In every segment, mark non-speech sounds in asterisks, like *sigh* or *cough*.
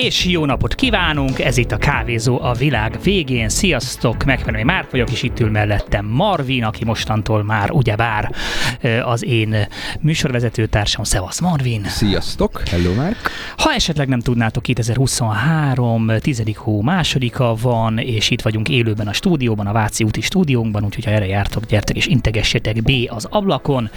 És jó napot kívánunk, ez itt a Kávézó a világ végén. Sziasztok, megfelelő Márk vagyok, és itt ül mellettem Marvin, aki mostantól már ugyebár az én műsorvezetőtársam. Szevasz Marvin! Sziasztok, hello Márk! Ha esetleg nem tudnátok, 2023, 10. hó másodika van, és itt vagyunk élőben a stúdióban, a Váci úti stúdiónkban, úgyhogy ha erre jártok, gyertek és integessetek B az ablakon.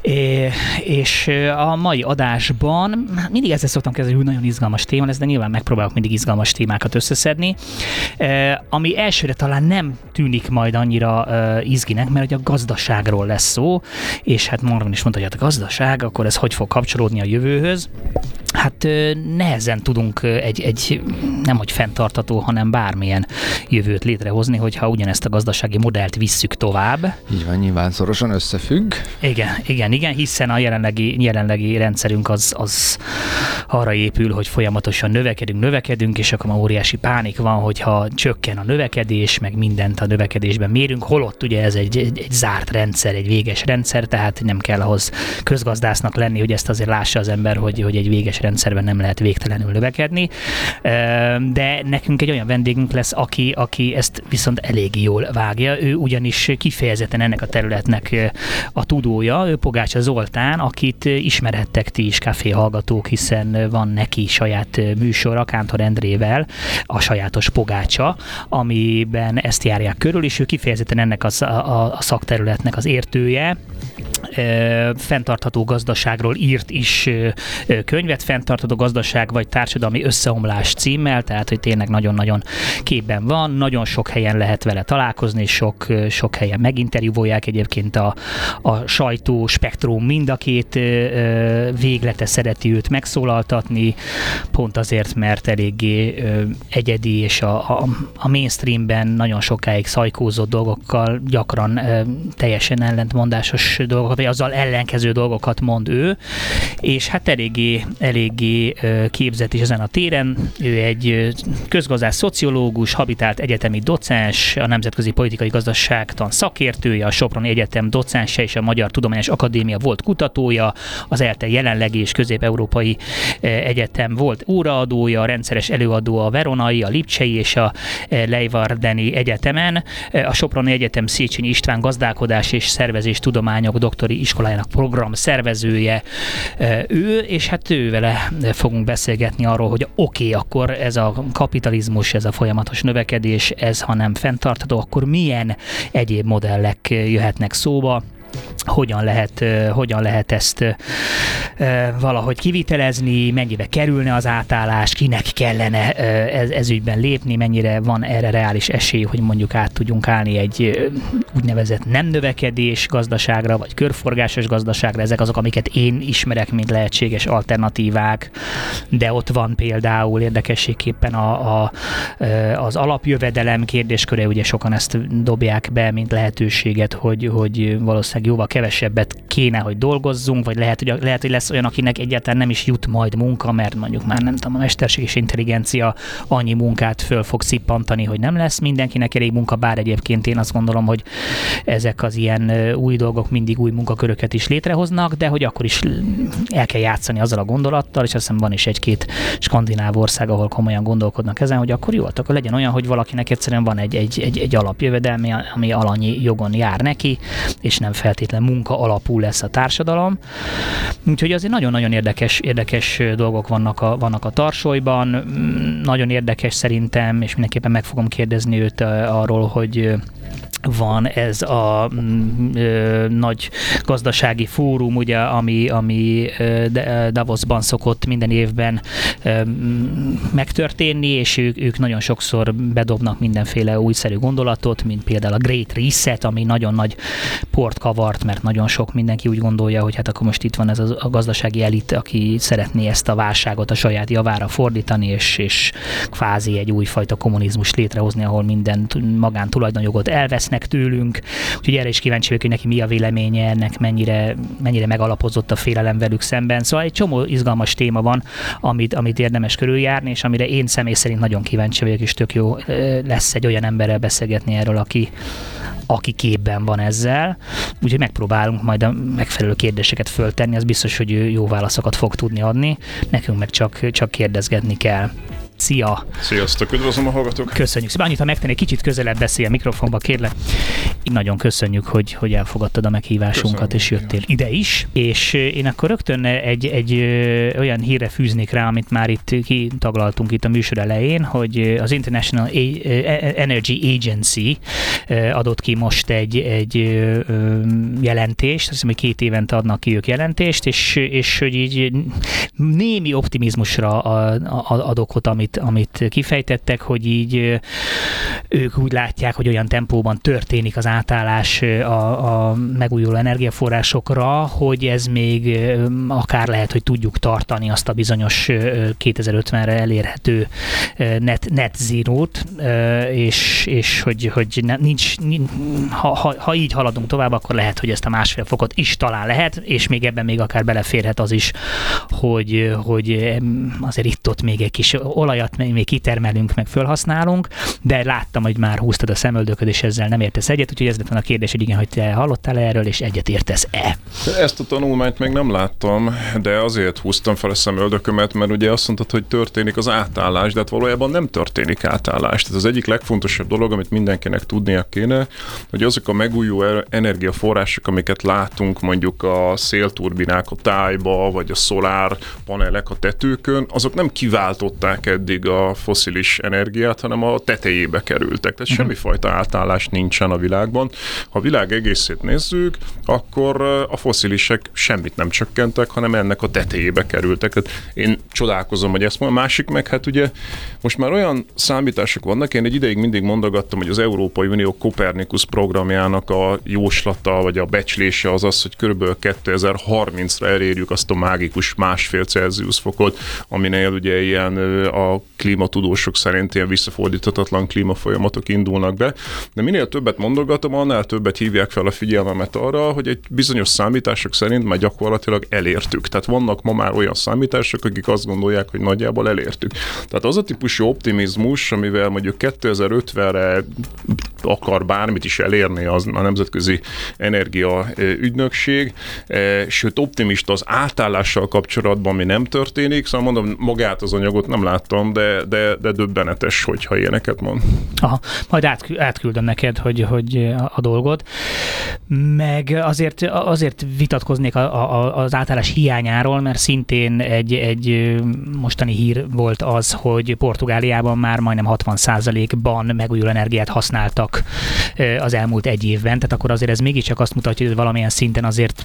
É, és a mai adásban mindig ezzel szoktam kezdeni, hogy nagyon izgalmas téma lesz, de nyilván megpróbálok mindig izgalmas témákat összeszedni, ami elsőre talán nem tűnik majd annyira izginek, mert hogy a gazdaságról lesz szó, és hát Marvin is mondta, hogy hát a gazdaság, akkor ez hogy fog kapcsolódni a jövőhöz hát nehezen tudunk egy, egy nem hogy fenntartató, hanem bármilyen jövőt létrehozni, hogyha ugyanezt a gazdasági modellt visszük tovább. Így van, nyilván szorosan összefügg. Igen, igen, igen, hiszen a jelenlegi, jelenlegi rendszerünk az, az arra épül, hogy folyamatosan növekedünk, növekedünk, és akkor már óriási pánik van, hogyha csökken a növekedés, meg mindent a növekedésben mérünk, holott ugye ez egy, egy, egy zárt rendszer, egy véges rendszer, tehát nem kell ahhoz közgazdásznak lenni, hogy ezt azért lássa az ember, hogy, hogy egy véges rendszerben nem lehet végtelenül növekedni, de nekünk egy olyan vendégünk lesz, aki, aki ezt viszont elég jól vágja. Ő ugyanis kifejezetten ennek a területnek a tudója, ő Pogácsa Zoltán, akit ismerhettek ti is kávé hallgatók, hiszen van neki saját műsora Kántor Endrével, a sajátos Pogácsa, amiben ezt járják körül, és ő kifejezetten ennek a, a, a szakterületnek az értője, fenntartható gazdaságról írt is könyvet, fenntartható gazdaság vagy társadalmi összeomlás címmel, tehát hogy tényleg nagyon-nagyon képben van, nagyon sok helyen lehet vele találkozni, sok, sok helyen meginterjúvolják egyébként a, a sajtó spektrum mind a két véglete szereti őt megszólaltatni, pont azért, mert eléggé egyedi, és a, a, a mainstreamben nagyon sokáig szajkózott dolgokkal gyakran teljesen ellentmondásos dolgokat, vagy azzal ellenkező dolgokat mond ő, és hát eléggé, eléggé képzett is ezen a téren. Ő egy közgazdász szociológus, habitált egyetemi docens, a Nemzetközi Politikai Gazdaságtan szakértője, a Soproni Egyetem docense és a Magyar Tudományos Akadémia volt kutatója, az ELTE jelenlegi és közép-európai egyetem volt óraadója, rendszeres előadó a Veronai, a Lipcsei és a Leivardeni Egyetemen, a Soproni Egyetem Széchenyi István gazdálkodás és szervezés tudományok doktori iskolájának program szervezője ő, és hát ő vele fogunk beszélgetni arról, hogy oké, okay, akkor ez a kapitalizmus, ez a folyamatos növekedés, ez ha nem fenntartható, akkor milyen egyéb modellek jöhetnek szóba, hogyan lehet, hogyan lehet ezt valahogy kivitelezni, mennyibe kerülne az átállás, kinek kellene ez, ez ügyben lépni, mennyire van erre reális esély, hogy mondjuk át tudjunk állni egy úgynevezett nem növekedés gazdaságra, vagy körforgásos gazdaságra, ezek azok, amiket én ismerek, mint lehetséges alternatívák, de ott van például érdekességképpen a, a, az alapjövedelem kérdésköre, ugye sokan ezt dobják be, mint lehetőséget, hogy, hogy valószínűleg jóval kevesebbet kéne, hogy dolgozzunk, vagy lehet, hogy, lehet, hogy lesz olyan, akinek egyáltalán nem is jut majd munka, mert mondjuk már nem tudom, a mesterséges intelligencia annyi munkát föl fog szippantani, hogy nem lesz mindenkinek elég munka, bár egyébként én azt gondolom, hogy ezek az ilyen új dolgok mindig új munkaköröket is létrehoznak, de hogy akkor is el kell játszani azzal a gondolattal, és azt hiszem van is egy-két skandináv ország, ahol komolyan gondolkodnak ezen, hogy akkor jó, akkor legyen olyan, hogy valakinek egyszerűen van egy, egy, egy, egy alapjövedelmi, ami alanyi jogon jár neki, és nem feltétlen munka alapú lesz a társadalom. Úgyhogy azért nagyon-nagyon érdekes, érdekes dolgok vannak a, vannak a tarsolyban. Nagyon érdekes szerintem, és mindenképpen meg fogom kérdezni őt arról, hogy van ez a mm, ö, nagy gazdasági fórum, ugye, ami, ami ö, Davosban szokott minden évben ö, megtörténni, és ők, ők nagyon sokszor bedobnak mindenféle újszerű gondolatot, mint például a Great Reset, ami nagyon nagy port kavart, mert nagyon sok mindenki úgy gondolja, hogy hát akkor most itt van ez a, a gazdasági elit, aki szeretné ezt a válságot a saját javára fordítani, és, és kvázi egy újfajta kommunizmus létrehozni, ahol minden magántulajdonjogot elvesznek, vesznek tőlünk, úgyhogy erre is kíváncsi vagyok, hogy neki mi a véleménye ennek, mennyire, mennyire megalapozott a félelem velük szemben. Szóval egy csomó izgalmas téma van, amit, amit érdemes körüljárni, és amire én személy szerint nagyon kíváncsi vagyok, és tök jó lesz egy olyan emberrel beszélgetni erről, aki, aki képben van ezzel, úgyhogy megpróbálunk majd a megfelelő kérdéseket föltenni, az biztos, hogy ő jó válaszokat fog tudni adni, nekünk meg csak, csak kérdezgetni kell. Szia! Sziasztok, üdvözlöm a hallgatók! Köszönjük szépen. Annyit, ha megtenni, kicsit közelebb beszél a mikrofonba, kérlek. Így nagyon köszönjük, hogy, hogy elfogadtad a meghívásunkat, Köszönöm, és jöttél ide is. És én akkor rögtön egy, egy olyan hírre fűznék rá, amit már itt kitaglaltunk itt a műsor elején, hogy az International Energy Agency adott ki most egy, egy jelentést, azt hiszem, hogy két évente adnak ki ők jelentést, és, és hogy így némi optimizmusra ad okot, amit amit, kifejtettek, hogy így ők úgy látják, hogy olyan tempóban történik az átállás a, a megújuló energiaforrásokra, hogy ez még akár lehet, hogy tudjuk tartani azt a bizonyos 2050-re elérhető net, net zero-t, és, és hogy, hogy nincs, nincs ha, ha, ha így haladunk tovább, akkor lehet, hogy ezt a másfél fokot is talán lehet, és még ebben még akár beleférhet az is, hogy, hogy azért itt-ott még egy kis olaj olajat még kitermelünk, meg felhasználunk, de láttam, hogy már húztad a szemöldököd, és ezzel nem értesz egyet, úgyhogy ez lett a kérdés, hogy igen, hogy te hallottál erről, és egyet értesz-e? Ezt a tanulmányt még nem láttam, de azért húztam fel a szemöldökömet, mert ugye azt mondtad, hogy történik az átállás, de hát valójában nem történik átállás. Tehát az egyik legfontosabb dolog, amit mindenkinek tudnia kéne, hogy azok a megújuló er- energiaforrások, amiket látunk mondjuk a szélturbinák a tájba, vagy a szolár panelek a tetőkön, azok nem kiváltották eddig a foszilis energiát, hanem a tetejébe kerültek. Tehát uh-huh. semmifajta átállás nincsen a világban. Ha a világ egészét nézzük, akkor a foszilisek semmit nem csökkentek, hanem ennek a tetejébe kerültek. Tehát én csodálkozom, hogy ezt mondom. Másik meg, hát ugye most már olyan számítások vannak, én egy ideig mindig mondogattam, hogy az Európai Unió Kopernikus programjának a jóslata, vagy a becslése az az, hogy kb. 2030-ra elérjük azt a mágikus másfél Celsius fokot, aminél ugye ilyen a a klímatudósok szerint ilyen visszafordíthatatlan klímafolyamatok indulnak be, de minél többet mondogatom, annál többet hívják fel a figyelmemet arra, hogy egy bizonyos számítások szerint már gyakorlatilag elértük. Tehát vannak ma már olyan számítások, akik azt gondolják, hogy nagyjából elértük. Tehát az a típusú optimizmus, amivel mondjuk 2050-re akar bármit is elérni az a Nemzetközi Energia Ügynökség, sőt optimista az átállással kapcsolatban, ami nem történik, szóval mondom, magát az anyagot nem láttam hallottam, de, de, de döbbenetes, hogyha ilyeneket mond. Aha, majd át, átküldöm neked, hogy, hogy a dolgot. Meg azért, azért vitatkoznék a, a, az átállás hiányáról, mert szintén egy, egy mostani hír volt az, hogy Portugáliában már majdnem 60%-ban megújuló energiát használtak az elmúlt egy évben, tehát akkor azért ez mégiscsak azt mutatja, hogy valamilyen szinten azért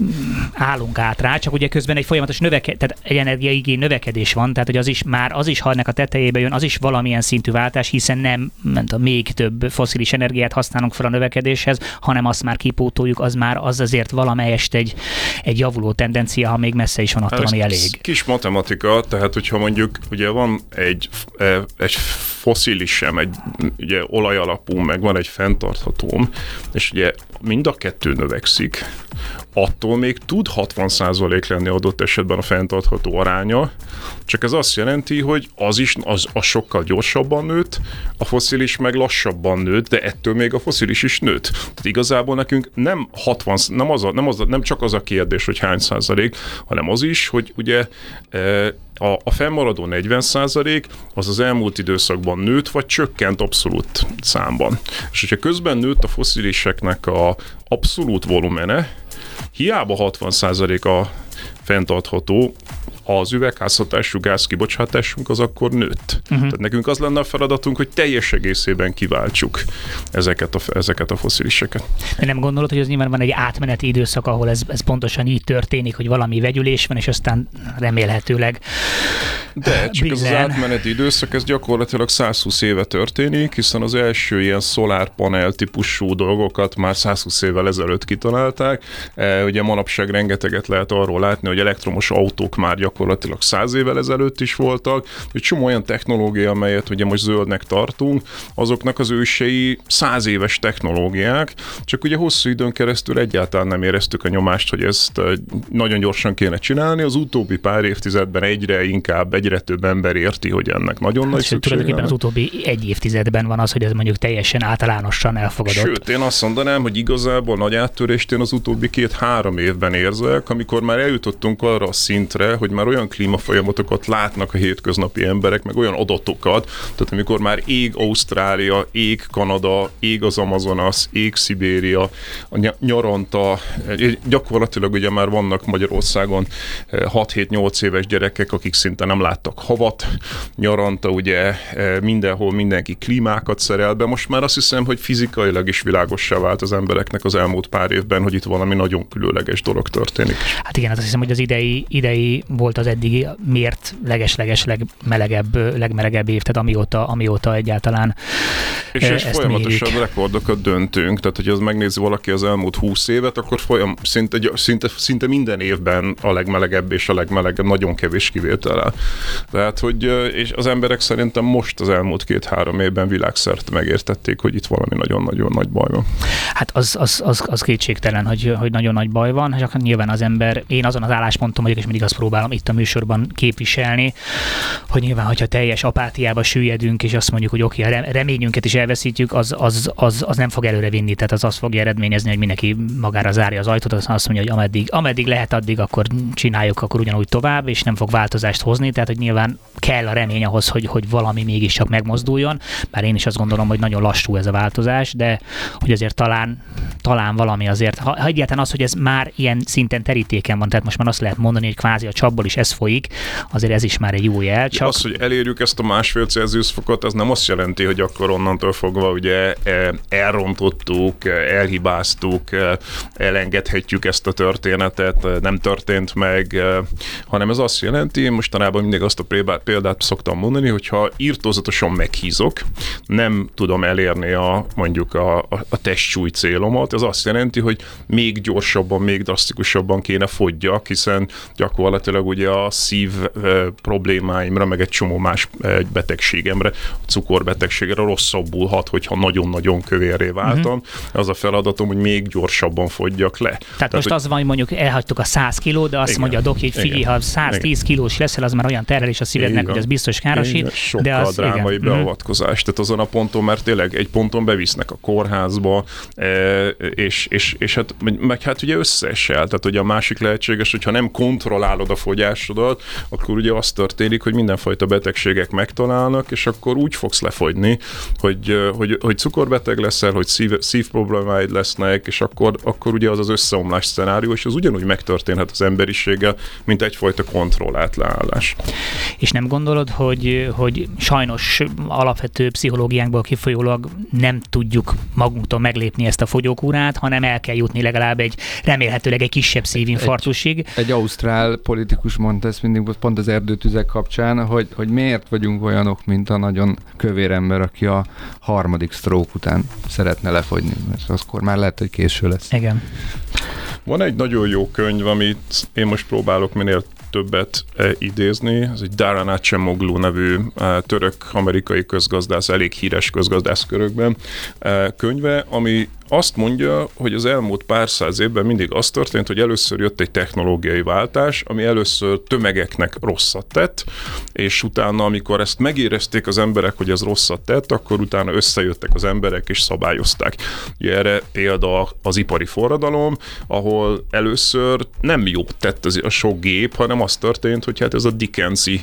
állunk át rá, csak ugye közben egy folyamatos növekedés, tehát egy energiaigény növekedés van, tehát hogy az is már az is, ha ennek a tetejébe jön, az is valamilyen szintű váltás, hiszen nem, nem tudom, még több foszilis energiát használunk fel a növekedéshez, hanem azt már kipótoljuk, az már az azért valamelyest egy, egy javuló tendencia, ha még messze is van attól, ami elég. Kis matematika, tehát hogyha mondjuk ugye van egy, e, egy foszilisem, egy ugye olajalapú, meg van egy fenntarthatóm, és ugye mind a kettő növekszik, attól még tud 60% lenni adott esetben a fenntartható aránya, csak ez azt jelenti, hogy az is az, az sokkal gyorsabban nőtt, a foszilis meg lassabban nőtt, de ettől még a foszilis is nőtt. Tehát igazából nekünk nem 60, nem, az a, nem, az a, nem csak az a kérdés, hogy hány százalék, hanem az is, hogy ugye e, a, a fennmaradó 40 százalék az az elmúlt időszakban nőtt, vagy csökkent abszolút számban. És hogyha közben nőtt a fosziliseknek a abszolút volumene, hiába 60 százalék a fenntartható, az üvegházhatású gázkibocsátásunk az akkor nőtt. Uh-huh. Tehát nekünk az lenne a feladatunk, hogy teljes egészében kiváltsuk ezeket a, ezeket a fosziliseket. De nem gondolod, hogy az nyilván van egy átmeneti időszak, ahol ez, ez pontosan így történik, hogy valami vegyülés van, és aztán remélhetőleg de csak ez az átmeneti időszak, ez gyakorlatilag 120 éve történik, hiszen az első ilyen szolárpanel típusú dolgokat már 120 évvel ezelőtt kitalálták. E, ugye manapság rengeteget lehet arról látni, hogy elektromos autók már gyakorlatilag gyakorlatilag száz évvel ezelőtt is voltak. Egy csomó olyan technológia, amelyet ugye most zöldnek tartunk, azoknak az ősei száz éves technológiák, csak ugye hosszú időn keresztül egyáltalán nem éreztük a nyomást, hogy ezt nagyon gyorsan kéne csinálni. Az utóbbi pár évtizedben egyre inkább, egyre több ember érti, hogy ennek nagyon hát, nagy szüksége. Tulajdonképpen az utóbbi egy évtizedben van az, hogy ez mondjuk teljesen általánosan elfogadott. Sőt, én azt mondanám, hogy igazából nagy áttörést én az utóbbi két-három évben érzek, amikor már eljutottunk arra a szintre, hogy már olyan klímafolyamatokat látnak a hétköznapi emberek, meg olyan adatokat, tehát amikor már ég Ausztrália, ég Kanada, ég az Amazonas, ég Szibéria, a nyaranta, gyakorlatilag ugye már vannak Magyarországon 6-7-8 éves gyerekek, akik szinte nem láttak havat, nyaranta ugye mindenhol mindenki klímákat szerel be, most már azt hiszem, hogy fizikailag is világossá vált az embereknek az elmúlt pár évben, hogy itt valami nagyon különleges dolog történik. Hát igen, hát azt hiszem, hogy az idei, idei volt az eddigi miért leges-leges legmelegebb, legmelegebb év, tehát amióta, amióta egyáltalán És, és folyamatosan mérjük. rekordokat döntünk, tehát hogy az megnézi valaki az elmúlt húsz évet, akkor folyam, szinte, szinte, szinte minden évben a legmelegebb és a legmelegebb, nagyon kevés kivétellel. Tehát, hogy és az emberek szerintem most az elmúlt két-három évben világszerte megértették, hogy itt valami nagyon-nagyon nagy baj van. Hát az, az, az, az kétségtelen, hogy, hogy nagyon nagy baj van, csak nyilván az ember, én azon az állásponton vagyok, és mindig azt próbálom itt a műsorban képviselni, hogy nyilván, hogyha teljes apátiába süllyedünk, és azt mondjuk, hogy oké, okay, a reményünket is elveszítjük, az, az, az, az nem fog előre vinni, tehát az azt fogja eredményezni, hogy mindenki magára zárja az ajtót, az azt mondja, hogy ameddig, ameddig lehet, addig akkor csináljuk, akkor ugyanúgy tovább, és nem fog változást hozni, tehát hogy nyilván kell a remény ahhoz, hogy, hogy valami mégiscsak megmozduljon, bár én is azt gondolom, hogy nagyon lassú ez a változás, de hogy azért talán, talán valami azért, ha, ha egyáltalán az, hogy ez már ilyen szinten terítéken van, tehát most már azt lehet mondani, hogy kvázi a csapból is ez folyik, azért ez is már egy jó jel. Csak... Az, hogy elérjük ezt a másfél Celsius fokot, az nem azt jelenti, hogy akkor onnantól fogva ugye e, elrontottuk, elhibáztuk, elengedhetjük ezt a történetet, nem történt meg, hanem ez azt jelenti, mostanában mindig azt a példát szoktam mondani, hogyha írtózatosan meghízok, nem tudom elérni a mondjuk a, a, a testsúly célomat, ez azt jelenti, hogy még gyorsabban, még drasztikusabban kéne fogyjak, hiszen gyakorlatilag ugye a szív problémáimra, meg egy csomó más betegségemre, a cukorbetegségre rosszabbul hat, hogyha nagyon-nagyon kövérré váltam. Uh-huh. Az a feladatom, hogy még gyorsabban fogyjak le. Tehát, Tehát most hogy... az van, hogy mondjuk elhagytuk a 100 kiló, de azt igen, mondja a doki, hogy figyelj, ha 110 igen. kilós leszel, az már olyan terhelés a szívednek, igen. hogy az biztos károsít. Igen, sokkal de az, drámai igen. Mhm. beavatkozás. Tehát azon a ponton, mert tényleg egy ponton bevisznek a kórházba, e, és, és, és hát, meg hát ugye összeesel. Tehát ugye a másik lehetséges, hogyha nem kontrollálod a fogyásodat, akkor ugye az történik, hogy mindenfajta betegségek megtalálnak, és akkor úgy fogsz lefogyni, hogy, hogy, hogy cukorbeteg leszel, hogy szív, szívproblémáid lesznek, és akkor, akkor ugye az az összeomlás szenárió, és az ugyanúgy megtörténhet az emberiséggel, mint egyfajta kontrollált leállás. És nem gondolod, hogy, hogy sajnos alapvető pszichológiánkból kifolyólag nem tudjuk magunktól meglépni ezt a fogyókúrát, hanem el kell jutni legalább egy remélhetőleg egy kisebb szívinfarktusig. Egy, egy ausztrál politikus mondta ezt mindig pont az erdőtüzek kapcsán, hogy, hogy miért vagyunk olyanok, mint a nagyon kövér ember, aki a harmadik stroke után szeretne lefogyni, mert azkor már lehet, hogy késő lesz. Igen. Van egy nagyon jó könyv, amit én most próbálok minél többet e, idézni. Ez egy Daran Acemoglu nevű e, török-amerikai közgazdász, elég híres közgazdász körökben e, könyve, ami azt mondja, hogy az elmúlt pár száz évben mindig az történt, hogy először jött egy technológiai váltás, ami először tömegeknek rosszat tett, és utána, amikor ezt megérezték az emberek, hogy ez rosszat tett, akkor utána összejöttek az emberek és szabályozták. Ugye erre példa az ipari forradalom, ahol először nem jó tett az a sok gép, hanem az történt, hogy hát ez a Dickensi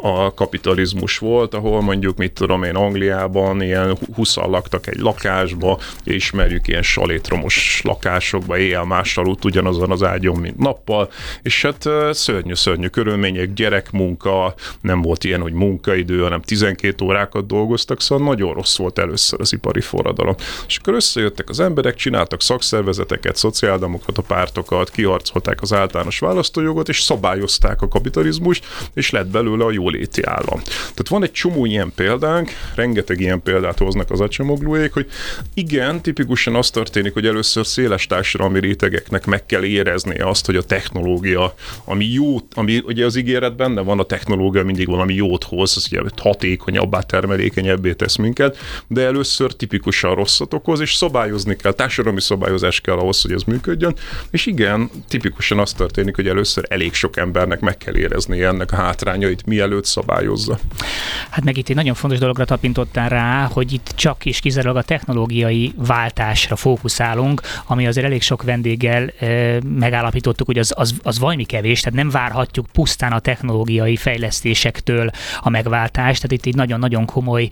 a kapitalizmus volt, ahol mondjuk, mit tudom én, Angliában ilyen huszal laktak egy lakásba, és ismerjük ilyen salétromos lakásokba, éjjel-más aludt ugyanazon az ágyon, mint nappal, és hát szörnyű-szörnyű körülmények, gyerekmunka, nem volt ilyen, hogy munkaidő, hanem 12 órákat dolgoztak, szóval nagyon rossz volt először az ipari forradalom. És akkor összejöttek az emberek, csináltak szakszervezeteket, szociáldemokrata pártokat, kiharcolták az általános választójogot, és szabályozták a kapitalizmust, és lett belőle a jóléti állam. Tehát van egy csomó ilyen példánk, rengeteg ilyen példát hoznak az acsemogluék, hogy igen, tipikusan az történik, hogy először széles társadalmi rétegeknek meg kell érezni azt, hogy a technológia, ami jó, ami ugye az ígéret benne van, a technológia mindig valami jót hoz, az ugye hatékonyabbá, termelékenyebbé tesz minket, de először tipikusan rosszat okoz, és szabályozni kell, társadalmi szabályozás kell ahhoz, hogy ez működjön, és igen, tipikusan az történik, hogy először elég sok embernek meg kell érezni ennek a hátrányait, mielőtt szabályozza. Hát meg itt egy nagyon fontos dologra tapintottál rá, hogy itt csak is kizárólag a technológiai váltásra fókuszálunk, ami azért elég sok vendéggel e, megállapítottuk, hogy az, az, az valami kevés, tehát nem várhatjuk pusztán a technológiai fejlesztésektől a megváltást, tehát itt egy nagyon-nagyon komoly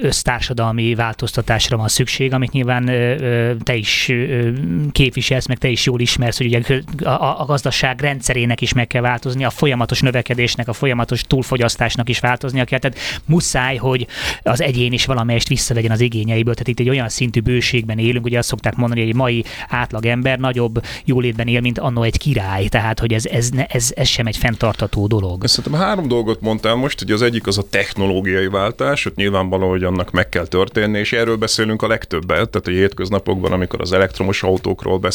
össztársadalmi változtatásra van szükség, amit nyilván te is képviselsz, meg te is jól ismersz, hogy ugye a, a gazdaság rendszerének is meg kell változni, a folyamatos növekedésnek, a folyamatos túlfogyasztásnak is változnia kell, tehát muszáj, hogy az egyén is valamelyest visszavegyen az igényeiből, tehát itt egy olyan szintű bőségben élünk, ugye azt szokták mondani, hogy egy mai átlagember nagyobb jólétben él, mint annó egy király, tehát hogy ez, ez, ez, ez sem egy fenntartató dolog. Szerintem három dolgot mondtál most, hogy az egyik az a technológiai váltás, hogy nyilvánvaló, hogy annak meg kell történni, és erről beszélünk a legtöbbet, tehát a hétköznapokban, amikor az elektromos autókról beszélünk,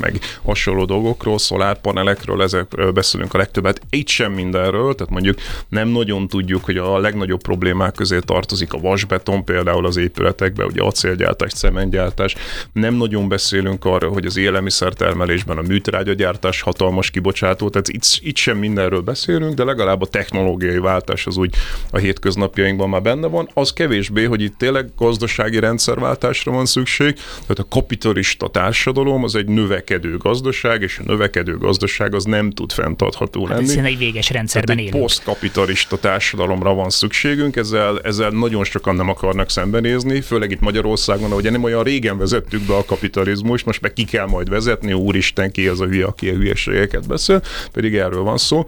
meg hasonló dolgokról, szolárpanelekről, ezekről beszélünk a legtöbbet. Itt sem mindenről, tehát mondjuk nem nagyon tudjuk, hogy a legnagyobb problémák közé tartozik a vasbeton például az épületekben, ugye acélgyártás, cementgyártás. Nem nagyon beszélünk arról, hogy az élelmiszertermelésben a műtrágyagyártás hatalmas kibocsátó, tehát itt, itt sem mindenről beszélünk, de legalább a technológiai váltás az úgy a hétköznapjainkban már benne van. Az kevésbé, hogy itt tényleg gazdasági rendszerváltásra van szükség, tehát a kapitalista társadalom az egy növekedő gazdaság, és a növekedő gazdaság az nem tud fenntartható hát lenni. egy véges rendszerben élünk. posztkapitalista társadalomra van szükségünk, ezzel, ezzel nagyon sokan nem akarnak szembenézni, főleg itt Magyarországon, ahogy nem olyan régen vezettük be a kapitalizmus, most meg ki kell majd vezetni, úristen, ki az a hülye, aki a hülyeségeket beszél, pedig erről van szó.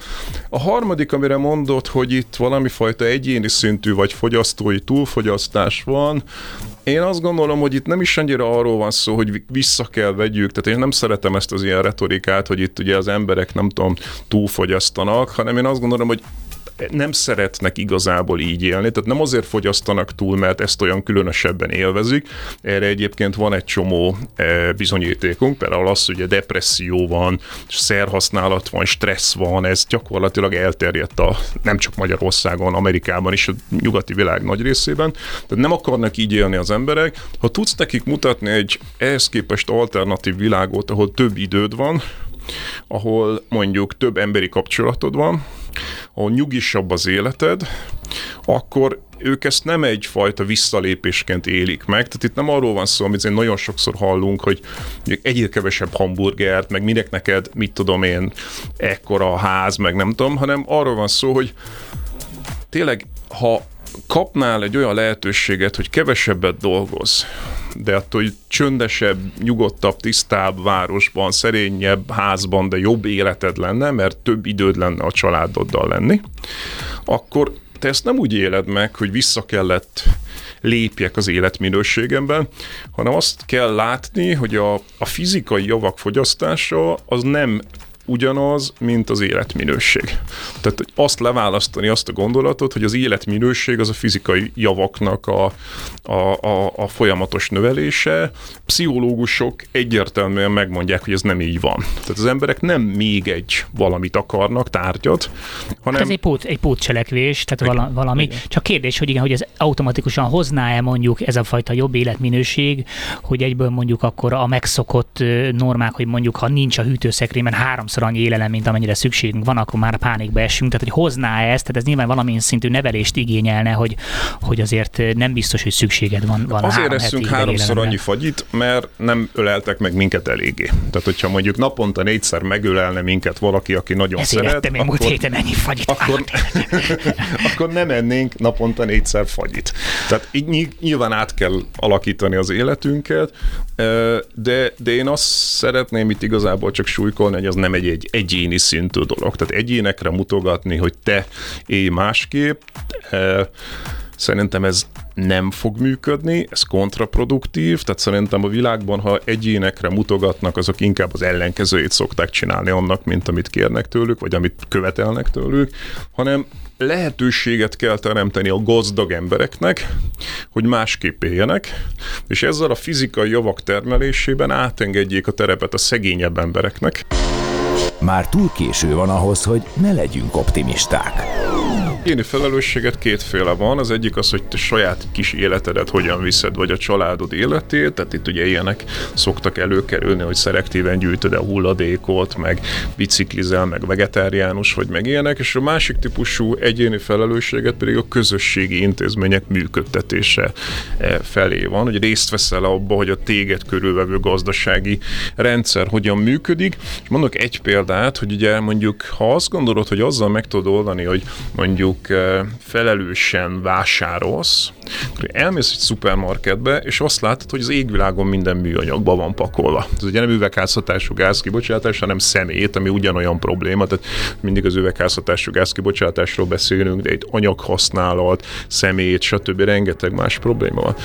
A harmadik, amire mondott, hogy itt valami fajta egyéni szintű vagy fogyasztói túlfogyasztás van, én azt gondolom, hogy itt nem is annyira arról van szó, hogy vissza kell vegyük, tehát én nem szeretem ezt az ilyen retorikát, hogy itt ugye az emberek nem tudom, túlfogyasztanak, hanem én azt gondolom, hogy nem szeretnek igazából így élni, tehát nem azért fogyasztanak túl, mert ezt olyan különösebben élvezik. Erre egyébként van egy csomó e, bizonyítékunk, például az, hogy a depresszió van, szerhasználat van, stressz van, ez gyakorlatilag elterjedt a, nem csak Magyarországon, Amerikában is, a nyugati világ nagy részében. Tehát nem akarnak így élni az emberek. Ha tudsz nekik mutatni egy ehhez képest alternatív világot, ahol több időd van, ahol mondjuk több emberi kapcsolatod van, ahol nyugisabb az életed, akkor ők ezt nem egyfajta visszalépésként élik meg. Tehát itt nem arról van szó, amit én nagyon sokszor hallunk, hogy egyre kevesebb hamburgert, meg minek neked, mit tudom én, ekkora ház, meg nem tudom, hanem arról van szó, hogy tényleg, ha kapnál egy olyan lehetőséget, hogy kevesebbet dolgoz, de attól, hogy csöndesebb, nyugodtabb, tisztább városban, szerényebb házban, de jobb életed lenne, mert több időd lenne a családoddal lenni, akkor te ezt nem úgy éled meg, hogy vissza kellett lépjek az életminőségemben, hanem azt kell látni, hogy a, a fizikai javak fogyasztása az nem ugyanaz, mint az életminőség. Tehát azt leválasztani azt a gondolatot, hogy az életminőség az a fizikai javaknak a, a, a, a folyamatos növelése. Pszichológusok egyértelműen megmondják, hogy ez nem így van. Tehát az emberek nem még egy valamit akarnak, tárgyat, hanem... Hát ez egy, pót, egy pótcselekvés, tehát igen, valami. Igen. Csak kérdés, hogy igen, hogy ez automatikusan hozná-e mondjuk ez a fajta jobb életminőség, hogy egyből mondjuk akkor a megszokott normák, hogy mondjuk ha nincs a hűtőszekrényben háromszor háromszor annyi élelem, mint amennyire szükségünk van, akkor már pánikba esünk. Tehát, hogy hozná ezt, tehát ez nyilván valamilyen szintű nevelést igényelne, hogy, hogy azért nem biztos, hogy szükséged van. van azért eszünk háromszor annyi fagyit, mert nem öleltek meg minket eléggé. Tehát, hogyha mondjuk naponta négyszer megölelne minket valaki, aki nagyon Ezért szeret, ettem én múlt héten ennyi fagyit. Akkor, *laughs* akkor nem ennénk naponta négyszer fagyit. Tehát így nyilván át kell alakítani az életünket, de, de én azt szeretném itt igazából csak súlykolni, hogy az nem egy, egy egyéni szintű dolog. Tehát egyénekre mutogatni, hogy te élj másképp, szerintem ez nem fog működni, ez kontraproduktív, tehát szerintem a világban, ha egyénekre mutogatnak, azok inkább az ellenkezőjét szokták csinálni annak, mint amit kérnek tőlük, vagy amit követelnek tőlük, hanem lehetőséget kell teremteni a gazdag embereknek, hogy másképp éljenek, és ezzel a fizikai javak termelésében átengedjék a terepet a szegényebb embereknek. Már túl késő van ahhoz, hogy ne legyünk optimisták. Egyéni felelősséget kétféle van. Az egyik az, hogy te saját kis életedet hogyan viszed, vagy a családod életét. Tehát itt ugye ilyenek szoktak előkerülni, hogy szelektíven gyűjtöd a hulladékot, meg biciklizel, meg vegetáriánus vagy, meg ilyenek. És a másik típusú egyéni felelősséget pedig a közösségi intézmények működtetése eh, felé van, hogy részt veszel abba, hogy a téged körülvevő gazdasági rendszer hogyan működik. És mondok egy példát, hogy ugye mondjuk, ha azt gondolod, hogy azzal meg tudod oldani, hogy mondjuk mondjuk felelősen vásárolsz, elmész egy szupermarketbe, és azt látod, hogy az égvilágon minden műanyagba van pakolva. Ez ugye nem üvegházhatású gázkibocsátás, hanem szemét, ami ugyanolyan probléma, tehát mindig az üvegházhatású gázkibocsátásról beszélünk, de itt anyaghasználat, szemét, stb. rengeteg más probléma van.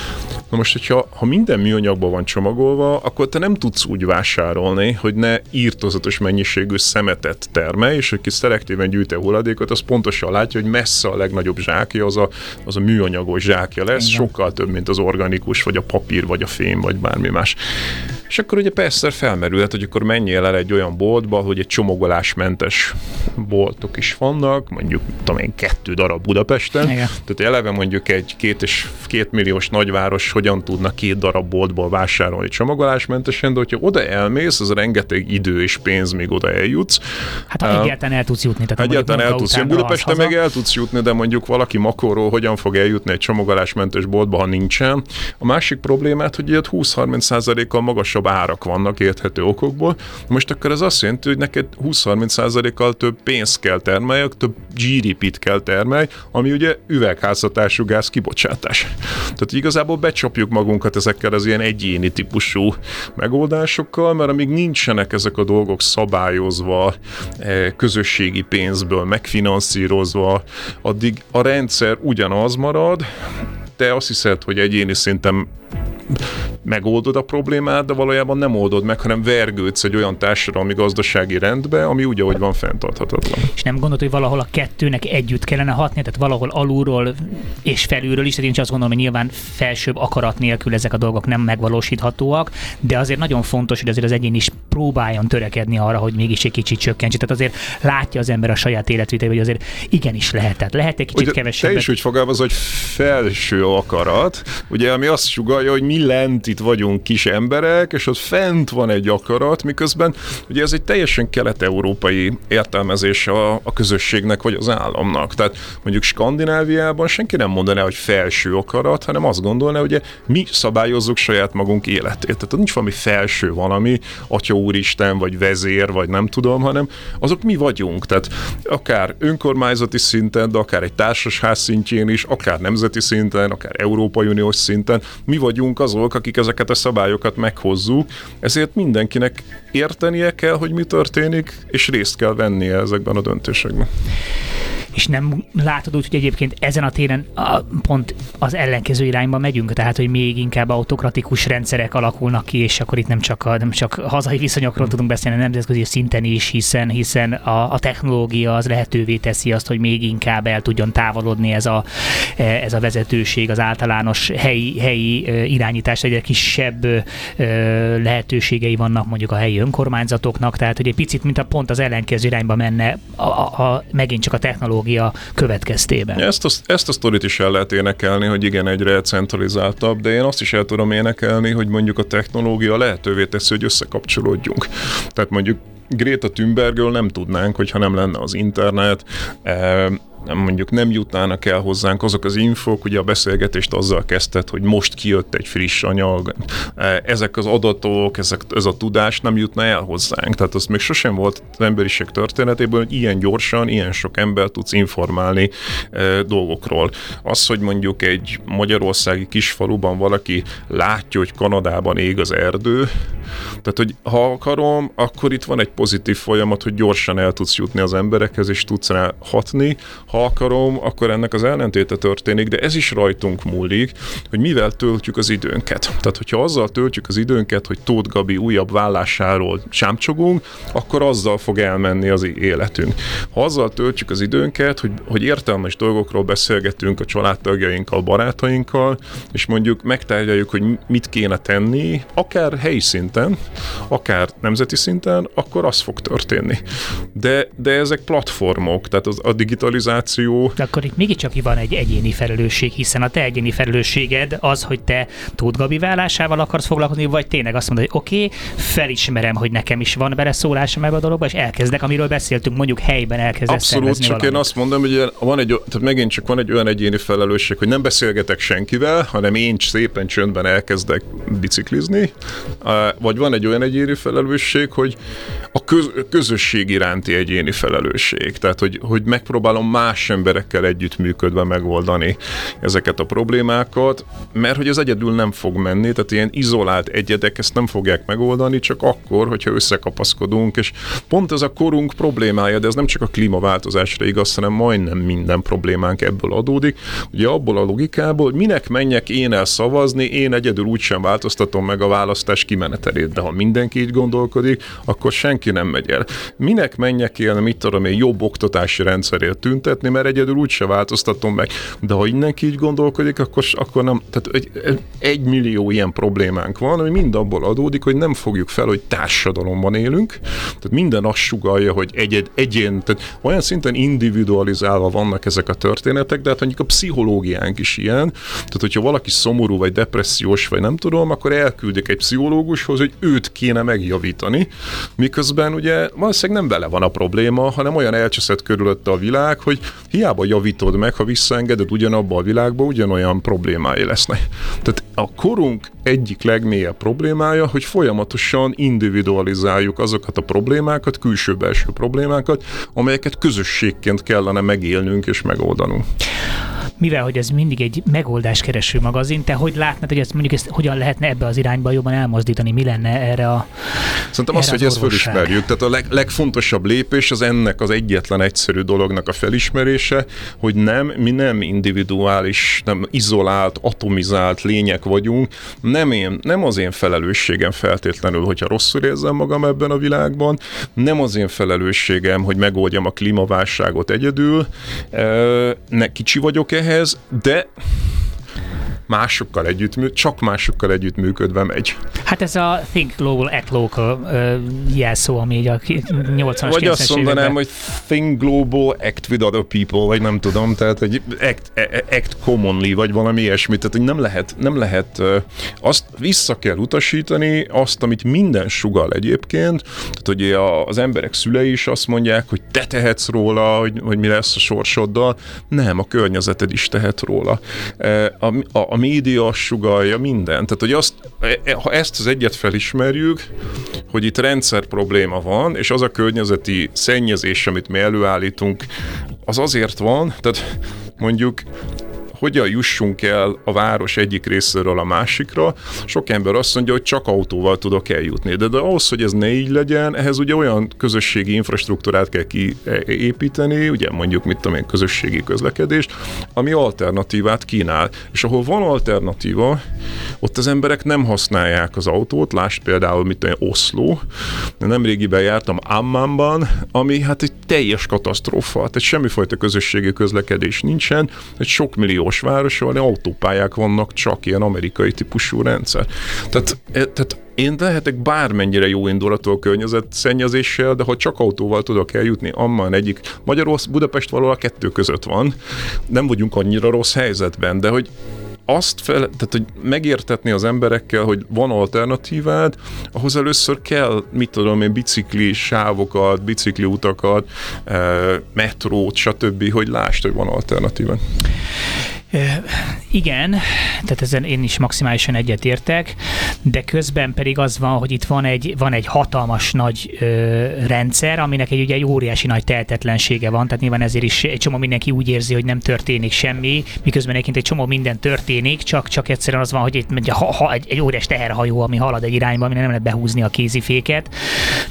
Na most, hogyha ha minden műanyagban van csomagolva, akkor te nem tudsz úgy vásárolni, hogy ne írtozatos mennyiségű szemetet termelj, és aki szelektíven gyűjti a hulladékot, az pontosan látja, hogy messze a legnagyobb zsákja az a, az a műanyagos zsákja lesz, Igen. sokkal több, mint az organikus, vagy a papír, vagy a fém, vagy bármi más. És akkor ugye persze felmerülhet, hogy akkor menjél el egy olyan boltba, hogy egy csomagolásmentes boltok is vannak, mondjuk tudom én, kettő darab Budapesten. Igen. Tehát eleve mondjuk egy két és két milliós nagyváros hogyan tudna két darab boltból vásárolni csomagolásmentesen, de hogyha oda elmész, az rengeteg idő és pénz, még oda eljutsz. Hát ha egyáltalán el tudsz jutni. Tehát egyáltalán el tudsz jutni. Budapesten meg el tudsz jutni, de mondjuk valaki Makorról hogyan fog eljutni egy csomagolásmentes boltba, ha nincsen. A másik problémát, hogy ilyet 20-30%-kal magasabb árak vannak érthető okokból. Most akkor ez azt jelenti, hogy neked 20-30%-kal több pénzt kell termelj, több GDP-t kell termelj, ami ugye üvegházhatású gáz kibocsátás. Tehát igazából becsapjuk magunkat ezekkel az ilyen egyéni típusú megoldásokkal, mert amíg nincsenek ezek a dolgok szabályozva, eh, közösségi pénzből megfinanszírozva, addig a rendszer ugyanaz marad, te azt hiszed, hogy egyéni szinten megoldod a problémát, de valójában nem oldod meg, hanem vergődsz egy olyan társadalmi gazdasági rendbe, ami úgy, ahogy van, fenntarthatatlan. És nem gondolod, hogy valahol a kettőnek együtt kellene hatni, tehát valahol alulról és felülről is, tehát én is azt gondolom, hogy nyilván felsőbb akarat nélkül ezek a dolgok nem megvalósíthatóak, de azért nagyon fontos, hogy azért az egyén is próbáljon törekedni arra, hogy mégis egy kicsit csökkentse. Tehát azért látja az ember a saját életvitét, hogy azért igenis lehet. Tehát lehet egy kicsit kevesebb. Te is úgy fogalmaz, hogy felső akarat, ugye, ami azt sugalja, hogy mi lent itt vagyunk kis emberek, és ott fent van egy akarat, miközben ugye ez egy teljesen kelet-európai értelmezés a, a közösségnek vagy az államnak. Tehát mondjuk Skandináviában senki nem mondaná, hogy felső akarat, hanem azt gondolná, hogy mi szabályozzuk saját magunk életét. Tehát nincs valami felső valami, atya úristen, vagy vezér, vagy nem tudom, hanem azok mi vagyunk. Tehát akár önkormányzati szinten, de akár egy társasház szintjén is, akár nemzeti szinten, akár Európai Uniós szinten, mi vagyunk azok, akik ezeket a szabályokat meghozzuk, ezért mindenkinek értenie kell, hogy mi történik, és részt kell vennie ezekben a döntésekben és nem látod úgy, hogy egyébként ezen a téren a, pont az ellenkező irányba megyünk, tehát hogy még inkább autokratikus rendszerek alakulnak ki, és akkor itt nem csak a, nem csak hazai viszonyokról tudunk beszélni, nemzetközi szinten is, hiszen, hiszen a, a technológia az lehetővé teszi azt, hogy még inkább el tudjon távolodni ez a, ez a vezetőség, az általános helyi, helyi irányítás, egyre kisebb lehetőségei vannak mondjuk a helyi önkormányzatoknak, tehát hogy egy picit, mint a pont az ellenkező irányba menne a, a, a, megint csak a technológia technológia következtében. Ezt a, ezt a sztorit is el lehet énekelni, hogy igen, egyre centralizáltabb, de én azt is el tudom énekelni, hogy mondjuk a technológia lehetővé teszi, hogy összekapcsolódjunk. Tehát mondjuk Greta Thunbergről nem tudnánk, hogyha nem lenne az internet, nem mondjuk nem jutnának el hozzánk azok az infok, ugye a beszélgetést azzal kezdett, hogy most kijött egy friss anyag, e, ezek az adatok, ezek, ez a tudás nem jutna el hozzánk. Tehát az még sosem volt az emberiség történetében, hogy ilyen gyorsan, ilyen sok ember tudsz informálni e, dolgokról. Az, hogy mondjuk egy magyarországi kisfaluban valaki látja, hogy Kanadában ég az erdő, tehát, hogy ha akarom, akkor itt van egy pozitív folyamat, hogy gyorsan el tudsz jutni az emberekhez, és tudsz rá hatni, Ha akarom, akkor ennek az ellentéte történik, de ez is rajtunk múlik, hogy mivel töltjük az időnket. Tehát, hogyha azzal töltjük az időnket, hogy Tóth Gabi újabb vállásáról sámcsogunk, akkor azzal fog elmenni az életünk. Ha azzal töltjük az időnket, hogy, hogy értelmes dolgokról beszélgetünk a családtagjainkkal, barátainkkal, és mondjuk megtárgyaljuk, hogy mit kéne tenni, akár helyi szinten, akár nemzeti szinten, akkor az fog történni. De, de ezek platformok, tehát az, a digitalizáció... De akkor itt mégiscsak van egy egyéni felelősség, hiszen a te egyéni felelősséged az, hogy te Tóth Gabi vállásával akarsz foglalkozni, vagy tényleg azt mondod, hogy oké, okay, felismerem, hogy nekem is van beleszólásom ebbe a dologba, és elkezdek, amiről beszéltünk, mondjuk helyben elkezdek Abszolút, csak valamit. én azt mondom, hogy van egy, tehát megint csak van egy olyan egyéni felelősség, hogy nem beszélgetek senkivel, hanem én szépen csöndben elkezdek biciklizni, vagy van egy olyan egyéni felelősség, hogy a köz, közösség iránti egyéni felelősség, tehát hogy, hogy megpróbálom más emberekkel együttműködve megoldani ezeket a problémákat, mert hogy az egyedül nem fog menni, tehát ilyen izolált egyedek ezt nem fogják megoldani, csak akkor, hogyha összekapaszkodunk, és pont ez a korunk problémája, de ez nem csak a klímaváltozásra igaz, hanem majdnem minden problémánk ebből adódik. Ugye abból a logikából, hogy minek menjek én el szavazni, én egyedül úgysem változtatom meg a választás kimenetelét, de ha mindenki így gondolkodik, akkor senki nem megy el. Minek menjek én, mit tudom én, jobb oktatási rendszerért tüntetni, mert egyedül úgyse változtatom meg. De ha mindenki így gondolkodik, akkor, akkor nem, tehát egy, egy millió ilyen problémánk van, ami mind abból adódik, hogy nem fogjuk fel, hogy társadalomban élünk, tehát minden azt sugalja, hogy egy, egyén, tehát olyan szinten individualizálva vannak ezek a történetek, de hát mondjuk a pszichológiánk is ilyen, tehát hogyha valaki szomorú vagy depressziós, vagy nem tudom, akkor elküldik egy pszichológushoz, hogy őt kéne megjavítani, miközben ugye valószínűleg nem vele van a probléma, hanem olyan elcseszett körülötte a világ, hogy hiába javítod meg, ha visszaengeded ugyanabba a világba, ugyanolyan problémái lesznek. Tehát a korunk egyik legmélyebb problémája, hogy folyamatosan individualizáljuk azokat a problémákat, külső-belső problémákat, amelyeket közösségként kellene megélnünk és megoldanunk mivel hogy ez mindig egy megoldáskereső magazin, te hogy látnád, hogy ezt mondjuk ezt hogyan lehetne ebbe az irányba jobban elmozdítani, mi lenne erre a Szerintem az, hogy ezt felismerjük. Tehát a leg, legfontosabb lépés az ennek az egyetlen egyszerű dolognak a felismerése, hogy nem, mi nem individuális, nem izolált, atomizált lények vagyunk, nem, én, nem az én felelősségem feltétlenül, hogyha rosszul érzem magam ebben a világban, nem az én felelősségem, hogy megoldjam a klímaválságot egyedül, ne, kicsi vagyok ehhez, de másokkal együtt, csak másokkal együtt működve megy. Hát ez a Think Global, Act Local uh, jelszó, ami így a 80-as, Vagy azt mondanám, években. hogy Think Global, Act with other people, vagy nem tudom, tehát hogy act, e, e, act commonly, vagy valami ilyesmi, tehát hogy nem lehet, nem lehet uh, azt vissza kell utasítani, azt, amit minden sugal egyébként, tehát hogy az emberek szülei is azt mondják, hogy te tehetsz róla, hogy, hogy mi lesz a sorsoddal, nem, a környezeted is tehet róla. A, a, a média sugalja mindent. Tehát, hogy azt, e, ha ezt az egyet felismerjük, hogy itt rendszer probléma van, és az a környezeti szennyezés, amit mi előállítunk, az azért van, tehát mondjuk hogyan jussunk el a város egyik részéről a másikra. Sok ember azt mondja, hogy csak autóval tudok eljutni, de, de ahhoz, hogy ez ne így legyen, ehhez ugye olyan közösségi infrastruktúrát kell kiépíteni, ugye mondjuk mit tudom én, közösségi közlekedést, ami alternatívát kínál. És ahol van alternatíva, ott az emberek nem használják az autót, lásd például, mit tudom, Oszló, nemrégiben jártam Ammanban, ami hát egy teljes katasztrófa, tehát semmifajta közösségi közlekedés nincsen, egy sok millió milliós város, ahol autópályák vannak, csak ilyen amerikai típusú rendszer. Tehát, e, tehát én lehetek bármennyire jó indulatú a környezetszennyezéssel, de ha csak autóval tudok eljutni, amman egyik Magyarország, Budapest valahol a kettő között van, nem vagyunk annyira rossz helyzetben, de hogy azt fel, tehát hogy megértetni az emberekkel, hogy van alternatívád, ahhoz először kell, mit tudom én, bicikli sávokat, bicikli utakat, metrót, stb., hogy lásd, hogy van alternatíva. Igen, tehát ezen én is maximálisan egyetértek, de közben pedig az van, hogy itt van egy, van egy hatalmas nagy ö, rendszer, aminek egy ugye egy óriási nagy tehetetlensége van, tehát nyilván ezért is egy csomó mindenki úgy érzi, hogy nem történik semmi, miközben egyébként egy csomó minden történik, csak, csak egyszerűen az van, hogy itt ha, ha, egy, egy óriás teherhajó, ami halad egy irányba, ami nem lehet behúzni a kéziféket,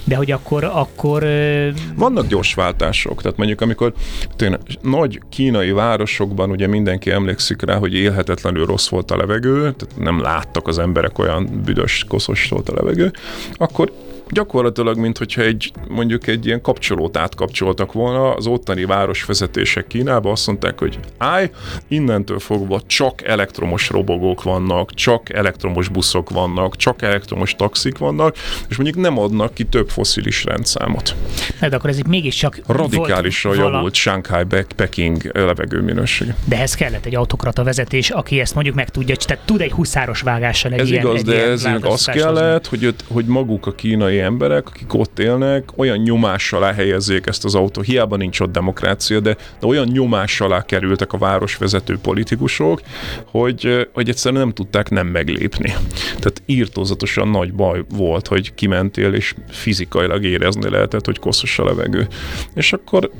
de hogy akkor, akkor ö, Vannak gyors váltások, tehát mondjuk amikor tényleg nagy kínai városokban ugye mindenki emlékszik rá, hogy élhetetlenül rossz volt a levegő, tehát nem láttak az emberek olyan büdös, koszos volt a levegő, akkor gyakorlatilag, mint hogyha egy, mondjuk egy ilyen kapcsolót átkapcsoltak volna, az ottani városvezetések Kínába azt mondták, hogy állj, innentől fogva csak elektromos robogók vannak, csak elektromos buszok vannak, csak elektromos taxik vannak, és mondjuk nem adnak ki több foszilis rendszámot. de akkor ez itt mégiscsak Radikálisan volt javult Shanghai, Peking levegőminősége. De ehhez kellett egy autokrata vezetés, aki ezt mondjuk meg tudja, tehát tud egy huszáros vágással egy Ez ilyen, igaz, egy de ilyen ez az változtatást hozni. kellett, hogy, hogy maguk a kínai emberek, akik ott élnek, olyan nyomás alá helyezzék ezt az autó. Hiába nincs ott demokrácia, de, de olyan nyomás alá kerültek a városvezető politikusok, hogy, hogy egyszerűen nem tudták nem meglépni. Tehát írtózatosan nagy baj volt, hogy kimentél, és fizikailag érezni lehetett, hogy koszos a levegő. És akkor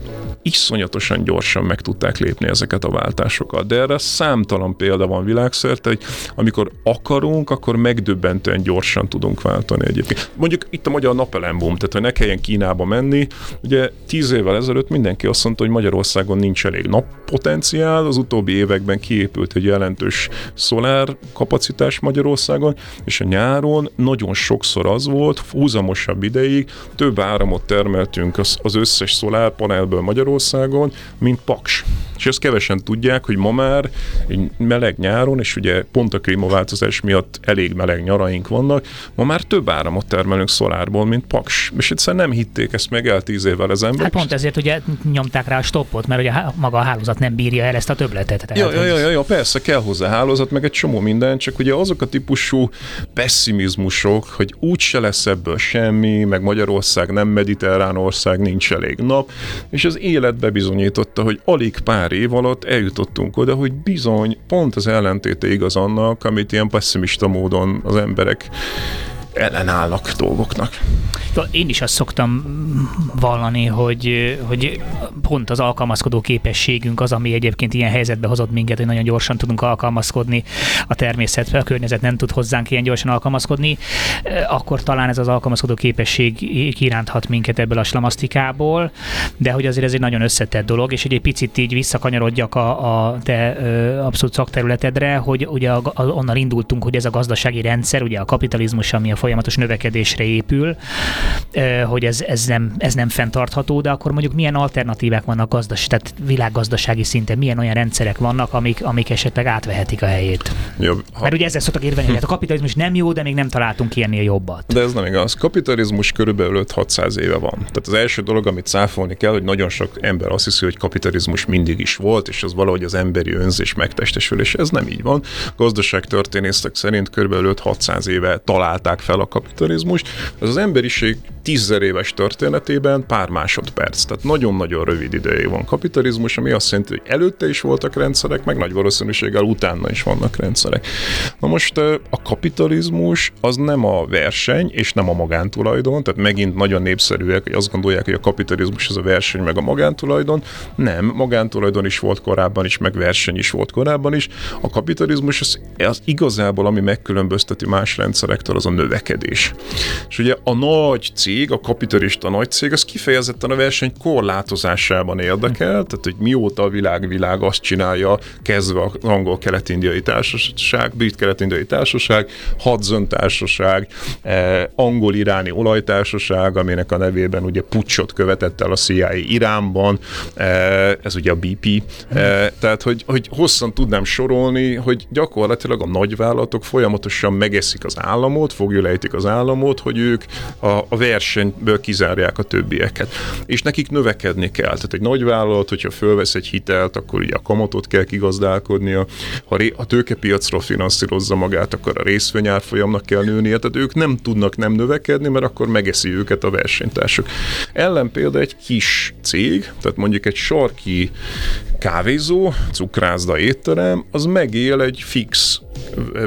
iszonyatosan gyorsan meg tudták lépni ezeket a váltásokat. De erre számtalan példa van világszerte, hogy amikor akarunk, akkor megdöbbentően gyorsan tudunk váltani egyébként. Mondjuk itt a magyar napelembum, tehát hogy ne kelljen Kínába menni. Ugye tíz évvel ezelőtt mindenki azt mondta, hogy Magyarországon nincs elég nappotenciál, az utóbbi években kiépült egy jelentős szolár kapacitás Magyarországon, és a nyáron nagyon sokszor az volt, húzamosabb ideig több áramot termeltünk az, az összes szolárpanelből Magyarországon, mint Paks. És ezt kevesen tudják, hogy ma már egy meleg nyáron, és ugye pont a klímaváltozás miatt elég meleg nyaraink vannak, ma már több áramot termelünk szolárból, mint Paks. És egyszerűen nem hitték ezt meg el tíz évvel az emberek. Hát pont ezért ugye nyomták rá a stoppot, mert ugye maga a hálózat nem bírja el ezt a töbletet. Tehát, Ja, ja, ja, ja, persze kell hozzá hálózat, meg egy csomó minden, csak ugye azok a típusú pessimizmusok, hogy úgyse lesz ebből semmi, meg Magyarország nem mediterrán ország, nincs elég nap, és az élet bebizonyította, hogy alig pár év alatt eljutottunk oda, hogy bizony pont az ellentéte igaz annak, amit ilyen pessimista módon az emberek ellenállnak dolgoknak. Én is azt szoktam vallani, hogy, hogy pont az alkalmazkodó képességünk az, ami egyébként ilyen helyzetbe hozott minket, hogy nagyon gyorsan tudunk alkalmazkodni a természetbe, a környezet nem tud hozzánk ilyen gyorsan alkalmazkodni, akkor talán ez az alkalmazkodó képesség kiránthat minket ebből a slamasztikából, de hogy azért ez egy nagyon összetett dolog, és egy picit így visszakanyarodjak a, a te abszolút szakterületedre, hogy ugye a, onnan indultunk, hogy ez a gazdasági rendszer, ugye a kapitalizmus, ami a folyamatos növekedésre épül, hogy ez, ez, nem, ez nem fenntartható, de akkor mondjuk milyen alternatívák vannak gazdas, tehát világgazdasági szinten, milyen olyan rendszerek vannak, amik, amik esetleg átvehetik a helyét. Jobb, ha... Mert ugye ezzel szoktak érvelni, hogy hát a kapitalizmus nem jó, de még nem találtunk ilyennél jobbat. De ez nem igaz. Kapitalizmus körülbelül 5-600 éve van. Tehát az első dolog, amit cáfolni kell, hogy nagyon sok ember azt hiszi, hogy kapitalizmus mindig is volt, és az valahogy az emberi önzés megtestesülés. Ez nem így van. Gazdaságtörténészek szerint körülbelül 5-600 éve találták fel a kapitalizmust. Ez az emberiség tízzer éves történetében pár másodperc. Tehát nagyon-nagyon rövid ideig van kapitalizmus, ami azt jelenti, hogy előtte is voltak rendszerek, meg nagy valószínűséggel utána is vannak rendszerek. Na most a kapitalizmus az nem a verseny, és nem a magántulajdon, tehát megint nagyon népszerűek, hogy azt gondolják, hogy a kapitalizmus az a verseny, meg a magántulajdon. Nem, magántulajdon is volt korábban is, meg verseny is volt korábban is. A kapitalizmus az, az igazából, ami megkülönbözteti más rendszerektől, az a növekedés. És ugye a nagy cég, a kapitalista nagy cég, az kifejezetten a verseny korlátozásában érdekel, tehát hogy mióta a világ világ azt csinálja, kezdve az angol kelet-indiai társaság, brit kelet-indiai társaság, Hudson társaság, eh, angol-iráni olajtársaság, aminek a nevében ugye pucsot követett el a CIA Iránban, eh, ez ugye a BP, eh, tehát hogy, hogy hosszan tudnám sorolni, hogy gyakorlatilag a nagyvállalatok folyamatosan megeszik az államot, fogjuk rejtik az államot, hogy ők a, a versenyből kizárják a többieket. És nekik növekedni kell. Tehát egy nagy vállalat, hogyha fölvesz egy hitelt, akkor ugye a kamatot kell kigazdálkodnia. Ha a tőkepiacról finanszírozza magát, akkor a részvényárfolyamnak kell nőnie. Tehát ők nem tudnak nem növekedni, mert akkor megeszi őket a versenytársak. Ellen például egy kis cég, tehát mondjuk egy sarki kávézó, cukrászda étterem, az megél egy fix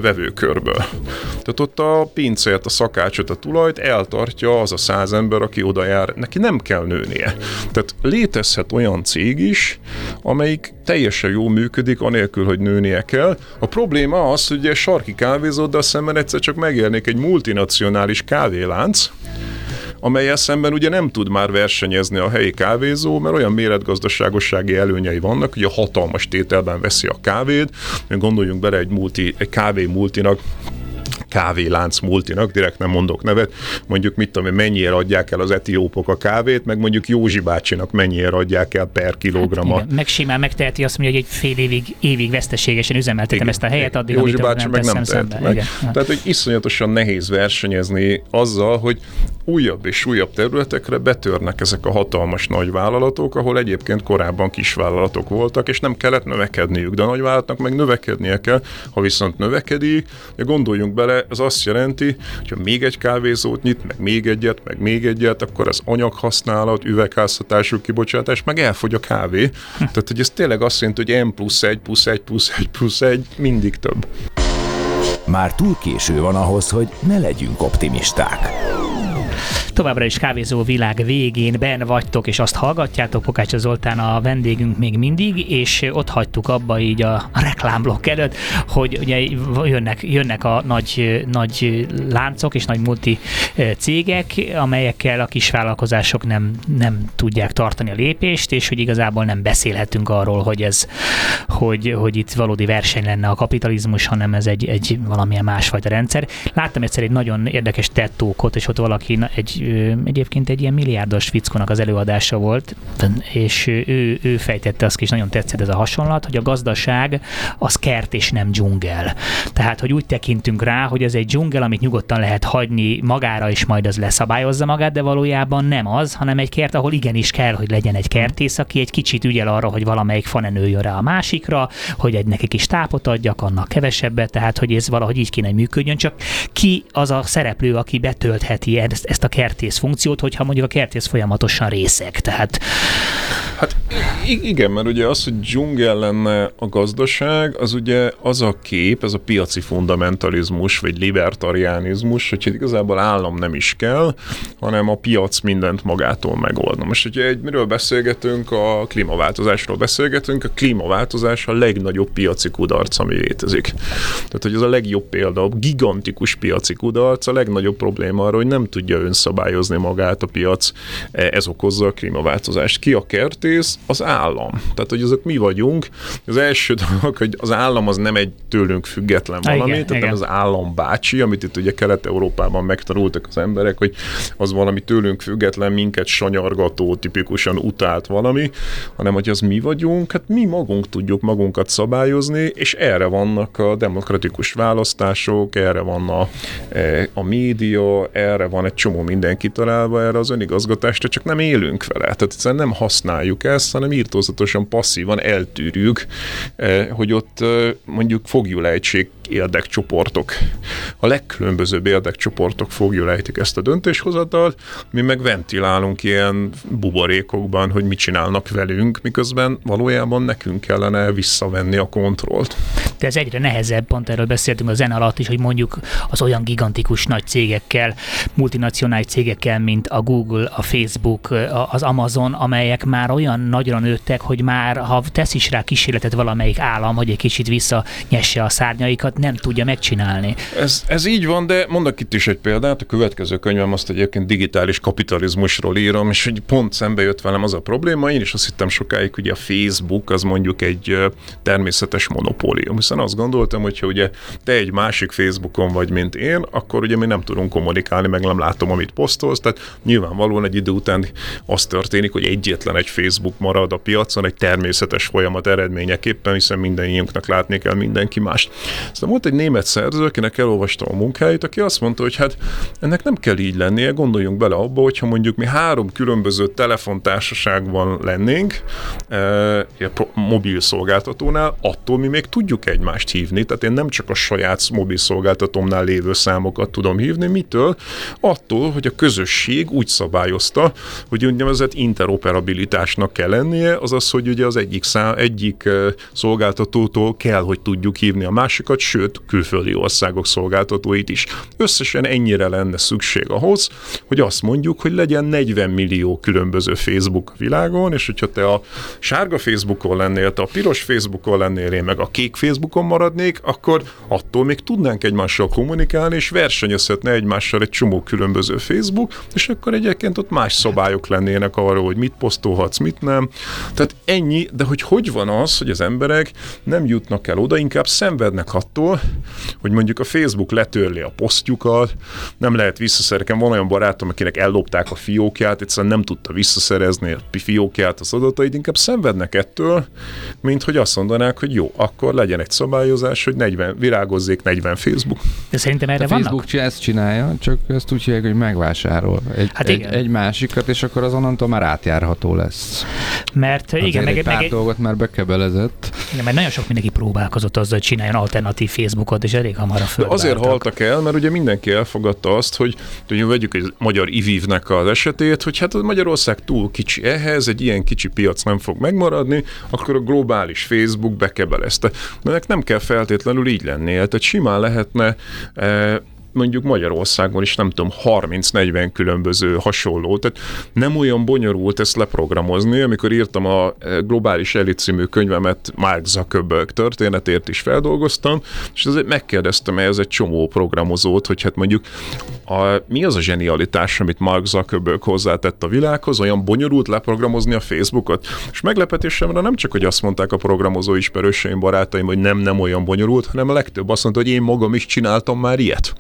vevőkörből. Tehát ott a pincért, a szakácsot, a tulajt eltartja az a száz ember, aki oda jár, neki nem kell nőnie. Tehát létezhet olyan cég is, amelyik teljesen jól működik, anélkül, hogy nőnie kell. A probléma az, hogy egy sarki kávézóddal szemben egyszer csak megérnék egy multinacionális kávélánc, amelyel szemben ugye nem tud már versenyezni a helyi kávézó, mert olyan méretgazdaságossági előnyei vannak, hogy a hatalmas tételben veszi a kávét, gondoljunk bele egy, multi, egy kávé multinak, kávélánc multinak, direkt nem mondok nevet, mondjuk mit tudom, mennyire adják el az etiópok a kávét, meg mondjuk Józsi bácsinak mennyire adják el per kilogramma. Hát meg simán megteheti azt mondja, hogy egy fél évig, évig veszteségesen üzemeltetem igen, ezt a helyet, addig, Józsi bácsi nem meg nem tehet meg. Igen. Tehát, hogy iszonyatosan nehéz versenyezni azzal, hogy újabb és újabb területekre betörnek ezek a hatalmas nagyvállalatok, ahol egyébként korábban kisvállalatok voltak, és nem kellett növekedniük, de a nagyvállalatnak meg növekednie kell. Ha viszont növekedik, gondoljunk bele, ez azt jelenti, hogy ha még egy kávézót nyit, meg még egyet, meg még egyet, akkor az anyaghasználat, üvegházhatású kibocsátás, meg elfogy a kávé. Tehát, hogy ez tényleg azt jelenti, hogy M plusz 1 plusz 1 plusz 1 plusz 1 mindig több. Már túl késő van ahhoz, hogy ne legyünk optimisták. Továbbra is kávézó világ végén ben vagytok, és azt hallgatjátok, Pokácsa Zoltán a vendégünk még mindig, és ott hagytuk abba így a reklámblokk előtt, hogy ugye jönnek, jönnek a nagy, nagy láncok és nagy multi cégek, amelyekkel a kisvállalkozások nem, nem tudják tartani a lépést, és hogy igazából nem beszélhetünk arról, hogy ez, hogy, hogy itt valódi verseny lenne a kapitalizmus, hanem ez egy, egy valamilyen másfajta rendszer. Láttam egyszer egy nagyon érdekes tettókot, és ott valaki egy egyébként egy ilyen milliárdos fickónak az előadása volt, és ő, ő fejtette azt is, nagyon tetszett ez a hasonlat, hogy a gazdaság az kert és nem dzsungel. Tehát, hogy úgy tekintünk rá, hogy ez egy dzsungel, amit nyugodtan lehet hagyni magára, és majd az leszabályozza magát, de valójában nem az, hanem egy kert, ahol igenis kell, hogy legyen egy kertész, aki egy kicsit ügyel arra, hogy valamelyik fa nőjön rá a másikra, hogy egy neki kis tápot adjak, annak kevesebbet, tehát hogy ez valahogy így kéne, működjön, csak ki az a szereplő, aki betöltheti ezt, ezt a kert kertész funkciót, hogyha mondjuk a kertész folyamatosan részek. Tehát... Hát igen, mert ugye az, hogy dzsungel lenne a gazdaság, az ugye az a kép, ez a piaci fundamentalizmus, vagy libertariánizmus, hogy igazából állam nem is kell, hanem a piac mindent magától megold. Most, hogyha egy, miről beszélgetünk, a klímaváltozásról beszélgetünk, a klímaváltozás a legnagyobb piaci kudarc, ami létezik. Tehát, hogy ez a legjobb példa, a gigantikus piaci kudarc, a legnagyobb probléma arra, hogy nem tudja önszabályozni szabályozni magát a piac, e, ez okozza a klímaváltozást. Ki a kertész? Az állam. Tehát, hogy azok mi vagyunk. Az első *laughs* dolog, hogy az állam az nem egy tőlünk független valami, igen, tehát igen. az állam bácsi, amit itt ugye Kelet-Európában megtanultak az emberek, hogy az valami tőlünk független, minket sanyargató, tipikusan utált valami, hanem hogy az mi vagyunk, hát mi magunk tudjuk magunkat szabályozni, és erre vannak a demokratikus választások, erre van a, e, a média, erre van egy csomó minden minden kitalálva erre az önigazgatásra, csak nem élünk vele. Tehát egyszerűen nem használjuk ezt, hanem írtózatosan passzívan eltűrjük, eh, hogy ott eh, mondjuk fogjulejtsék érdekcsoportok. A legkülönbözőbb érdekcsoportok fogjulejtik ezt a döntéshozatalt, mi meg ventilálunk ilyen buborékokban, hogy mit csinálnak velünk, miközben valójában nekünk kellene visszavenni a kontrollt. De ez egyre nehezebb, pont erről beszéltünk a zen alatt is, hogy mondjuk az olyan gigantikus nagy cégekkel, multinacionális cégekkel, mint a Google, a Facebook, az Amazon, amelyek már olyan nagyra nőttek, hogy már ha tesz is rá kísérletet valamelyik állam, hogy egy kicsit visszanyesse a szárnyaikat, nem tudja megcsinálni. Ez, ez így van, de mondok itt is egy példát. A következő könyvem azt egyébként digitális kapitalizmusról írom, és hogy pont szembe jött velem az a probléma. Én is azt hittem sokáig, hogy a Facebook az mondjuk egy természetes monopólium, hiszen egyszerűen azt gondoltam, hogy ha ugye te egy másik Facebookon vagy, mint én, akkor ugye mi nem tudunk kommunikálni, meg nem látom, amit posztolsz, tehát nyilvánvalóan egy idő után az történik, hogy egyetlen egy Facebook marad a piacon, egy természetes folyamat eredményeképpen, hiszen mindannyiunknak látni kell mindenki mást. Aztán volt egy német szerző, akinek elolvastam a munkáit, aki azt mondta, hogy hát ennek nem kell így lennie, gondoljunk bele abba, hogyha mondjuk mi három különböző telefontársaságban lennénk, e, mobil szolgáltatónál, attól mi még tudjuk egymást hívni, tehát én nem csak a saját mobil szolgáltatómnál lévő számokat tudom hívni, mitől? Attól, hogy a közösség úgy szabályozta, hogy úgynevezett interoperabilitásnak kell lennie, azaz, hogy ugye az egyik, szá, egyik szolgáltatótól kell, hogy tudjuk hívni a másikat, sőt, külföldi országok szolgáltatóit is. Összesen ennyire lenne szükség ahhoz, hogy azt mondjuk, hogy legyen 40 millió különböző Facebook világon, és hogyha te a sárga Facebookon lennél, te a piros Facebookon lennél, én meg a kék Facebookon maradnék, akkor attól még tudnánk egymással kommunikálni, és versenyezhetne egymással egy csomó különböző Facebook, és akkor egyébként ott más szabályok lennének arról, hogy mit posztolhatsz, mit nem. Tehát ennyi, de hogy hogy van az, hogy az emberek nem jutnak el oda, inkább szenvednek attól, hogy mondjuk a Facebook letörli a posztjukat, nem lehet visszaszerezni. Van olyan barátom, akinek ellopták a fiókját, egyszerűen nem tudta visszaszerezni a fiókját, az adatait, inkább szenvednek ettől, mint hogy azt mondanák, hogy jó, akkor legyen egy szabályozás, hogy 40, virágozzék 40 Facebook. De szerintem erre a vannak? Facebook ezt csinálja, csak ezt úgy hívják, hogy megvásárol egy, hát egy, egy másikat, és akkor az onnantól már átjárható lesz. Mert Azért igen, meg, egy pár meg, dolgot már bekebelezett. Igen, mert nagyon sok mindenki próbálkozott azzal, hogy csináljon alternatív Facebookot, és elég hamar a földbe Azért haltak el, mert ugye mindenki elfogadta azt, hogy hogy vegyük egy magyar ivívnek az esetét, hogy hát Magyarország túl kicsi ehhez, egy ilyen kicsi piac nem fog megmaradni, akkor a globális Facebook bekebelezte. De ennek nem kell feltétlenül így lennie, tehát simán lehetne eh, mondjuk Magyarországon is nem tudom, 30-40 különböző hasonló, tehát nem olyan bonyolult ezt leprogramozni, amikor írtam a e, Globális Elit című könyvemet, Mark Zuckerberg történetért is feldolgoztam, és azért megkérdeztem ez egy csomó programozót, hogy hát mondjuk a, mi az a zsenialitás, amit Mark Zuckerberg hozzátett a világhoz, olyan bonyolult leprogramozni a Facebookot. És meglepetésemre nem csak, hogy azt mondták a programozó ismerőseim, barátaim, hogy nem, nem olyan bonyolult, hanem a legtöbb azt mondta, hogy én magam is csináltam már ilyet.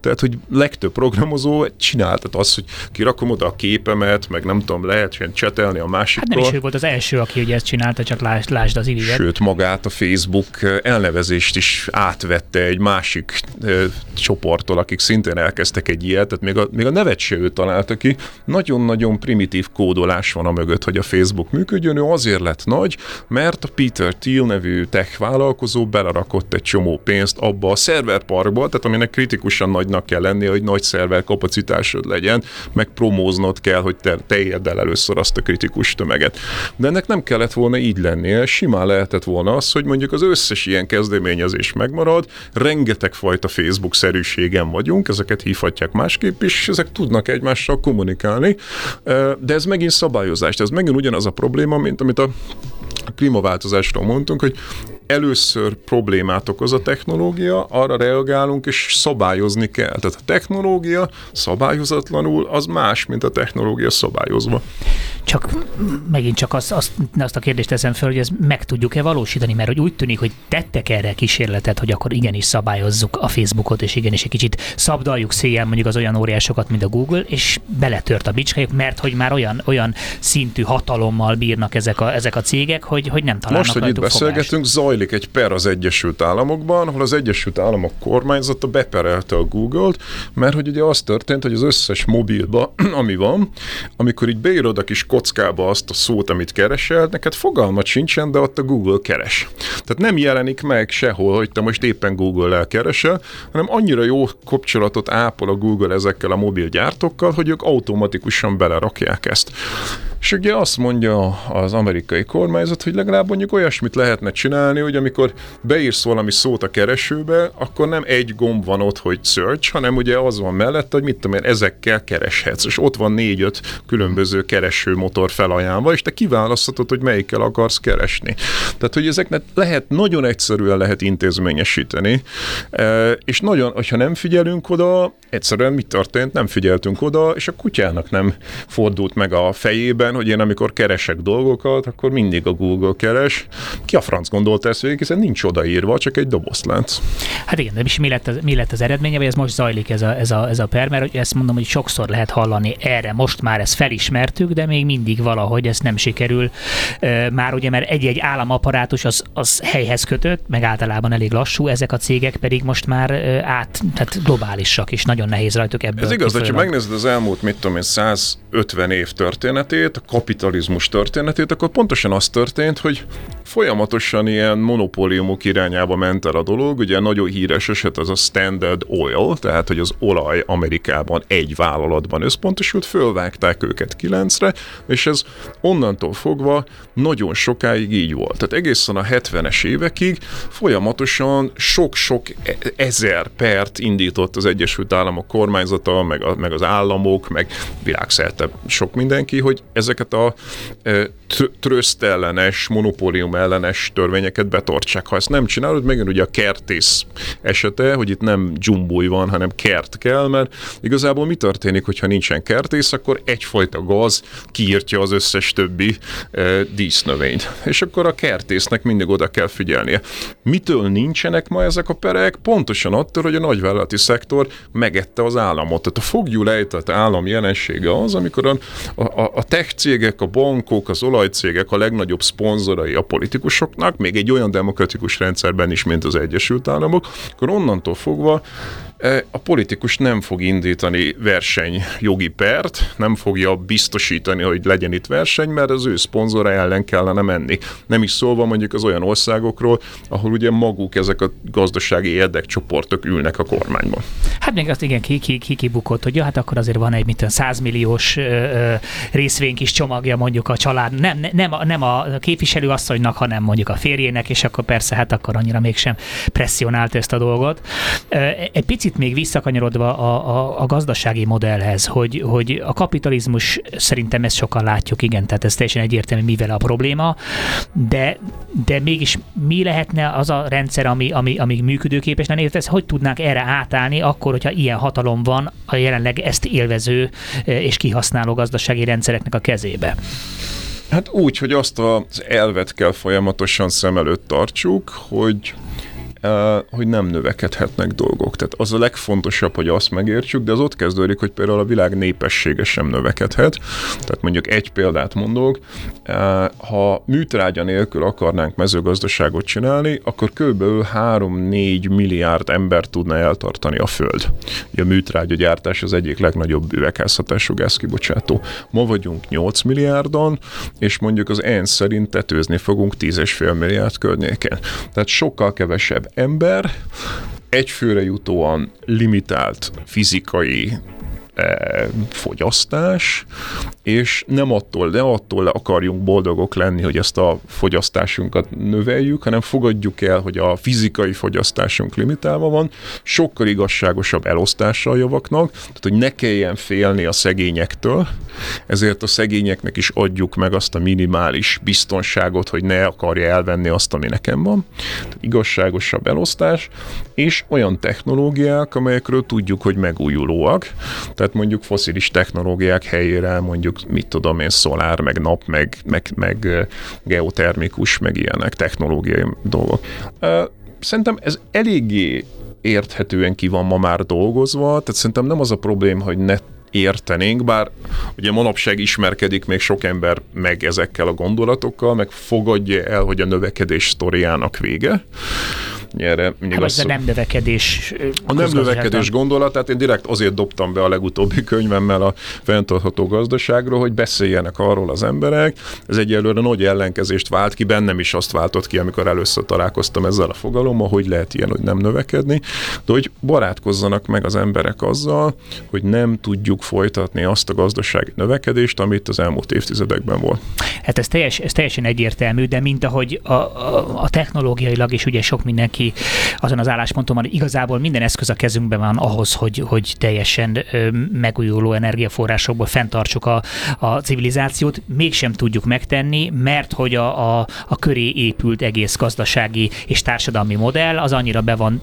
Tehát, hogy legtöbb programozó csináltat azt, hogy kirakom oda a képemet, meg nem tudom, lehet hogy csetelni a másikkal. Hát nem is ő volt az első, aki ugye ezt csinálta, csak lásd, lásd az irigyet. Sőt, magát a Facebook elnevezést is átvette egy másik ö, csoporttól, akik szintén elkezdtek egy ilyet, tehát még a, még a nevet se ő találta ki. Nagyon-nagyon primitív kódolás van a mögött, hogy a Facebook működjön. Ő azért lett nagy, mert a Peter Thiel nevű tech vállalkozó belerakott egy csomó pénzt abba a szerverparkba, tehát aminek kritikusan nagynak kell lennie, hogy nagy szerver kapacitásod legyen, meg promóznod kell, hogy te, te érd el először azt a kritikus tömeget. De ennek nem kellett volna így lennie, simán lehetett volna az, hogy mondjuk az összes ilyen kezdeményezés megmarad, rengeteg fajta Facebook-szerűségen vagyunk, ezeket hívhatják másképp is, ezek tudnak egymással kommunikálni, de ez megint szabályozás, ez megint ugyanaz a probléma, mint amit a klímaváltozásról mondtunk, hogy először problémát okoz a technológia, arra reagálunk, és szabályozni kell. Tehát a technológia szabályozatlanul az más, mint a technológia szabályozva. Csak megint csak azt, azt, azt a kérdést teszem fel, hogy ezt meg tudjuk-e valósítani, mert hogy úgy tűnik, hogy tettek erre kísérletet, hogy akkor igenis szabályozzuk a Facebookot, és igenis egy kicsit szabdaljuk széjjel mondjuk az olyan óriásokat, mint a Google, és beletört a bicskájuk, mert hogy már olyan, olyan szintű hatalommal bírnak ezek a, ezek a cégek, hogy, hogy nem találnak Most, hogy itt beszélgetünk, zajlik zajlik egy per az Egyesült Államokban, ahol az Egyesült Államok kormányzata beperelte a Google-t, mert hogy ugye az történt, hogy az összes mobilba, *clears throat* ami van, amikor így beírod a kis kockába azt a szót, amit keresel, neked fogalmat sincsen, de ott a Google keres. Tehát nem jelenik meg sehol, hogy te most éppen Google-el keresel, hanem annyira jó kapcsolatot ápol a Google ezekkel a mobil gyártókkal, hogy ők automatikusan belerakják ezt. És ugye azt mondja az amerikai kormányzat, hogy legalább mondjuk olyasmit lehetne csinálni, hogy amikor beírsz valami szót a keresőbe, akkor nem egy gomb van ott, hogy search, hanem ugye az van mellett, hogy mit tudom én, ezekkel kereshetsz, és ott van négy-öt különböző keresőmotor felajánlva, és te kiválaszthatod, hogy melyikkel akarsz keresni. Tehát, hogy ezeknek lehet, nagyon egyszerűen lehet intézményesíteni, e, és nagyon, hogyha nem figyelünk oda, egyszerűen mi történt, nem figyeltünk oda, és a kutyának nem fordult meg a fejébe, értelemben, hogy én amikor keresek dolgokat, akkor mindig a Google keres. Ki a franc gondolta ezt végig, hiszen nincs odaírva, csak egy dobozlánc. Hát igen, de mi lett az, mi lett az eredménye, vagy ez most zajlik ez a, ez a, ez a per, mert ezt mondom, hogy sokszor lehet hallani erre, most már ezt felismertük, de még mindig valahogy ezt nem sikerül. Már ugye, mert egy-egy államaparátus az, az helyhez kötött, meg általában elég lassú, ezek a cégek pedig most már át, tehát globálisak, és nagyon nehéz rajtuk ebből. Ez igaz, de ha megnézed az elmúlt, mit tudom én, 150 év történetét, a kapitalizmus történetét, akkor pontosan az történt, hogy folyamatosan ilyen monopóliumok irányába ment el a dolog. Ugye nagyon híres eset az a Standard Oil, tehát hogy az olaj Amerikában egy vállalatban összpontosult, fölvágták őket kilencre, és ez onnantól fogva nagyon sokáig így volt. Tehát egészen a 70-es évekig folyamatosan sok-sok ezer pert indított az Egyesült Államok kormányzata, meg, a, meg az államok, meg világszerte sok mindenki, hogy ezeket a e, trösztellenes, monopólium ellenes törvényeket betartsák. Ha ezt nem csinálod, megint ugye a kertész esete, hogy itt nem dzsumbúj van, hanem kert kell, mert igazából mi történik, hogyha nincsen kertész, akkor egyfajta gaz kiírtja az összes többi e, dísznövényt. És akkor a kertésznek mindig oda kell figyelnie. Mitől nincsenek ma ezek a perek? Pontosan attól, hogy a nagyvállalati szektor megette az államot. Tehát a fogjulejtett állam jelensége az, amikor a, a, a tech cégek, a bankok, az olajcégek a legnagyobb szponzorai a politikusoknak, még egy olyan demokratikus rendszerben is, mint az Egyesült Államok, akkor onnantól fogva a politikus nem fog indítani versenyjogi pert, nem fogja biztosítani, hogy legyen itt verseny, mert az ő szponzora ellen kellene menni. Nem is szólva mondjuk az olyan országokról, ahol ugye maguk ezek a gazdasági érdekcsoportok ülnek a kormányban. Hát még azt igen, ki, ki, ki kibukott, hogy ja, hát akkor azért van egy mit 100 milliós részvény kis csomagja mondjuk a család, nem, nem, nem a képviselőasszonynak, hanem mondjuk a férjének, és akkor persze hát akkor annyira mégsem presszionált ezt a dolgot. Egy picit picit még visszakanyarodva a, a, a gazdasági modellhez, hogy, hogy a kapitalizmus szerintem ezt sokan látjuk, igen, tehát ez teljesen egyértelmű, mivel a probléma, de, de mégis mi lehetne az a rendszer, ami, ami, ami működőképes lenne, ez hogy tudnánk erre átállni, akkor, hogyha ilyen hatalom van a jelenleg ezt élvező eh, és kihasználó gazdasági rendszereknek a kezébe? Hát úgy, hogy azt az elvet kell folyamatosan szem előtt tartsuk, hogy hogy nem növekedhetnek dolgok. Tehát az a legfontosabb, hogy azt megértsük, de az ott kezdődik, hogy például a világ népessége sem növekedhet. Tehát mondjuk egy példát mondok, ha műtrágya nélkül akarnánk mezőgazdaságot csinálni, akkor kb. 3-4 milliárd ember tudna eltartani a Föld. A műtrágya gyártás az egyik legnagyobb üvegházhatású gázkibocsátó. Ma vagyunk 8 milliárdon, és mondjuk az ENSZ szerint tetőzni fogunk 10,5 milliárd környéken. Tehát sokkal kevesebb ember egyfőre jutóan limitált fizikai fogyasztás, és nem attól, de attól akarjunk boldogok lenni, hogy ezt a fogyasztásunkat növeljük, hanem fogadjuk el, hogy a fizikai fogyasztásunk limitálva van, sokkal igazságosabb elosztással javaknak, tehát hogy ne kelljen félni a szegényektől, ezért a szegényeknek is adjuk meg azt a minimális biztonságot, hogy ne akarja elvenni azt, ami nekem van. Tehát igazságosabb elosztás, és olyan technológiák, amelyekről tudjuk, hogy megújulóak. Tehát mondjuk foszilis technológiák helyére mondjuk mit tudom én, szolár, meg nap, meg, meg, meg geotermikus, meg ilyenek technológiai dolgok. Szerintem ez eléggé érthetően ki van ma már dolgozva, tehát szerintem nem az a probléma, hogy ne értenénk, bár ugye manapság ismerkedik még sok ember meg ezekkel a gondolatokkal, meg fogadja el, hogy a növekedés sztoriának vége. Erre hát az a nem növekedés A nem növekedés gondolatát én direkt azért dobtam be a legutóbbi *laughs* könyvemmel a fenntartható gazdaságról, hogy beszéljenek arról az emberek. Ez egyelőre nagy ellenkezést vált ki, bennem is azt váltott ki, amikor először találkoztam ezzel a fogalommal, hogy lehet ilyen, hogy nem növekedni, de hogy barátkozzanak meg az emberek azzal, hogy nem tudjuk folytatni azt a gazdasági növekedést, amit az elmúlt évtizedekben volt. Hát ez, teljes, ez teljesen egyértelmű, de mint ahogy a, a, a technológiailag is ugye sok mindenki mindenki azon az állásponton van, hogy igazából minden eszköz a kezünkben van ahhoz, hogy, hogy teljesen megújuló energiaforrásokból fenntartsuk a, a civilizációt, mégsem tudjuk megtenni, mert hogy a, a, a köré épült egész gazdasági és társadalmi modell az annyira be van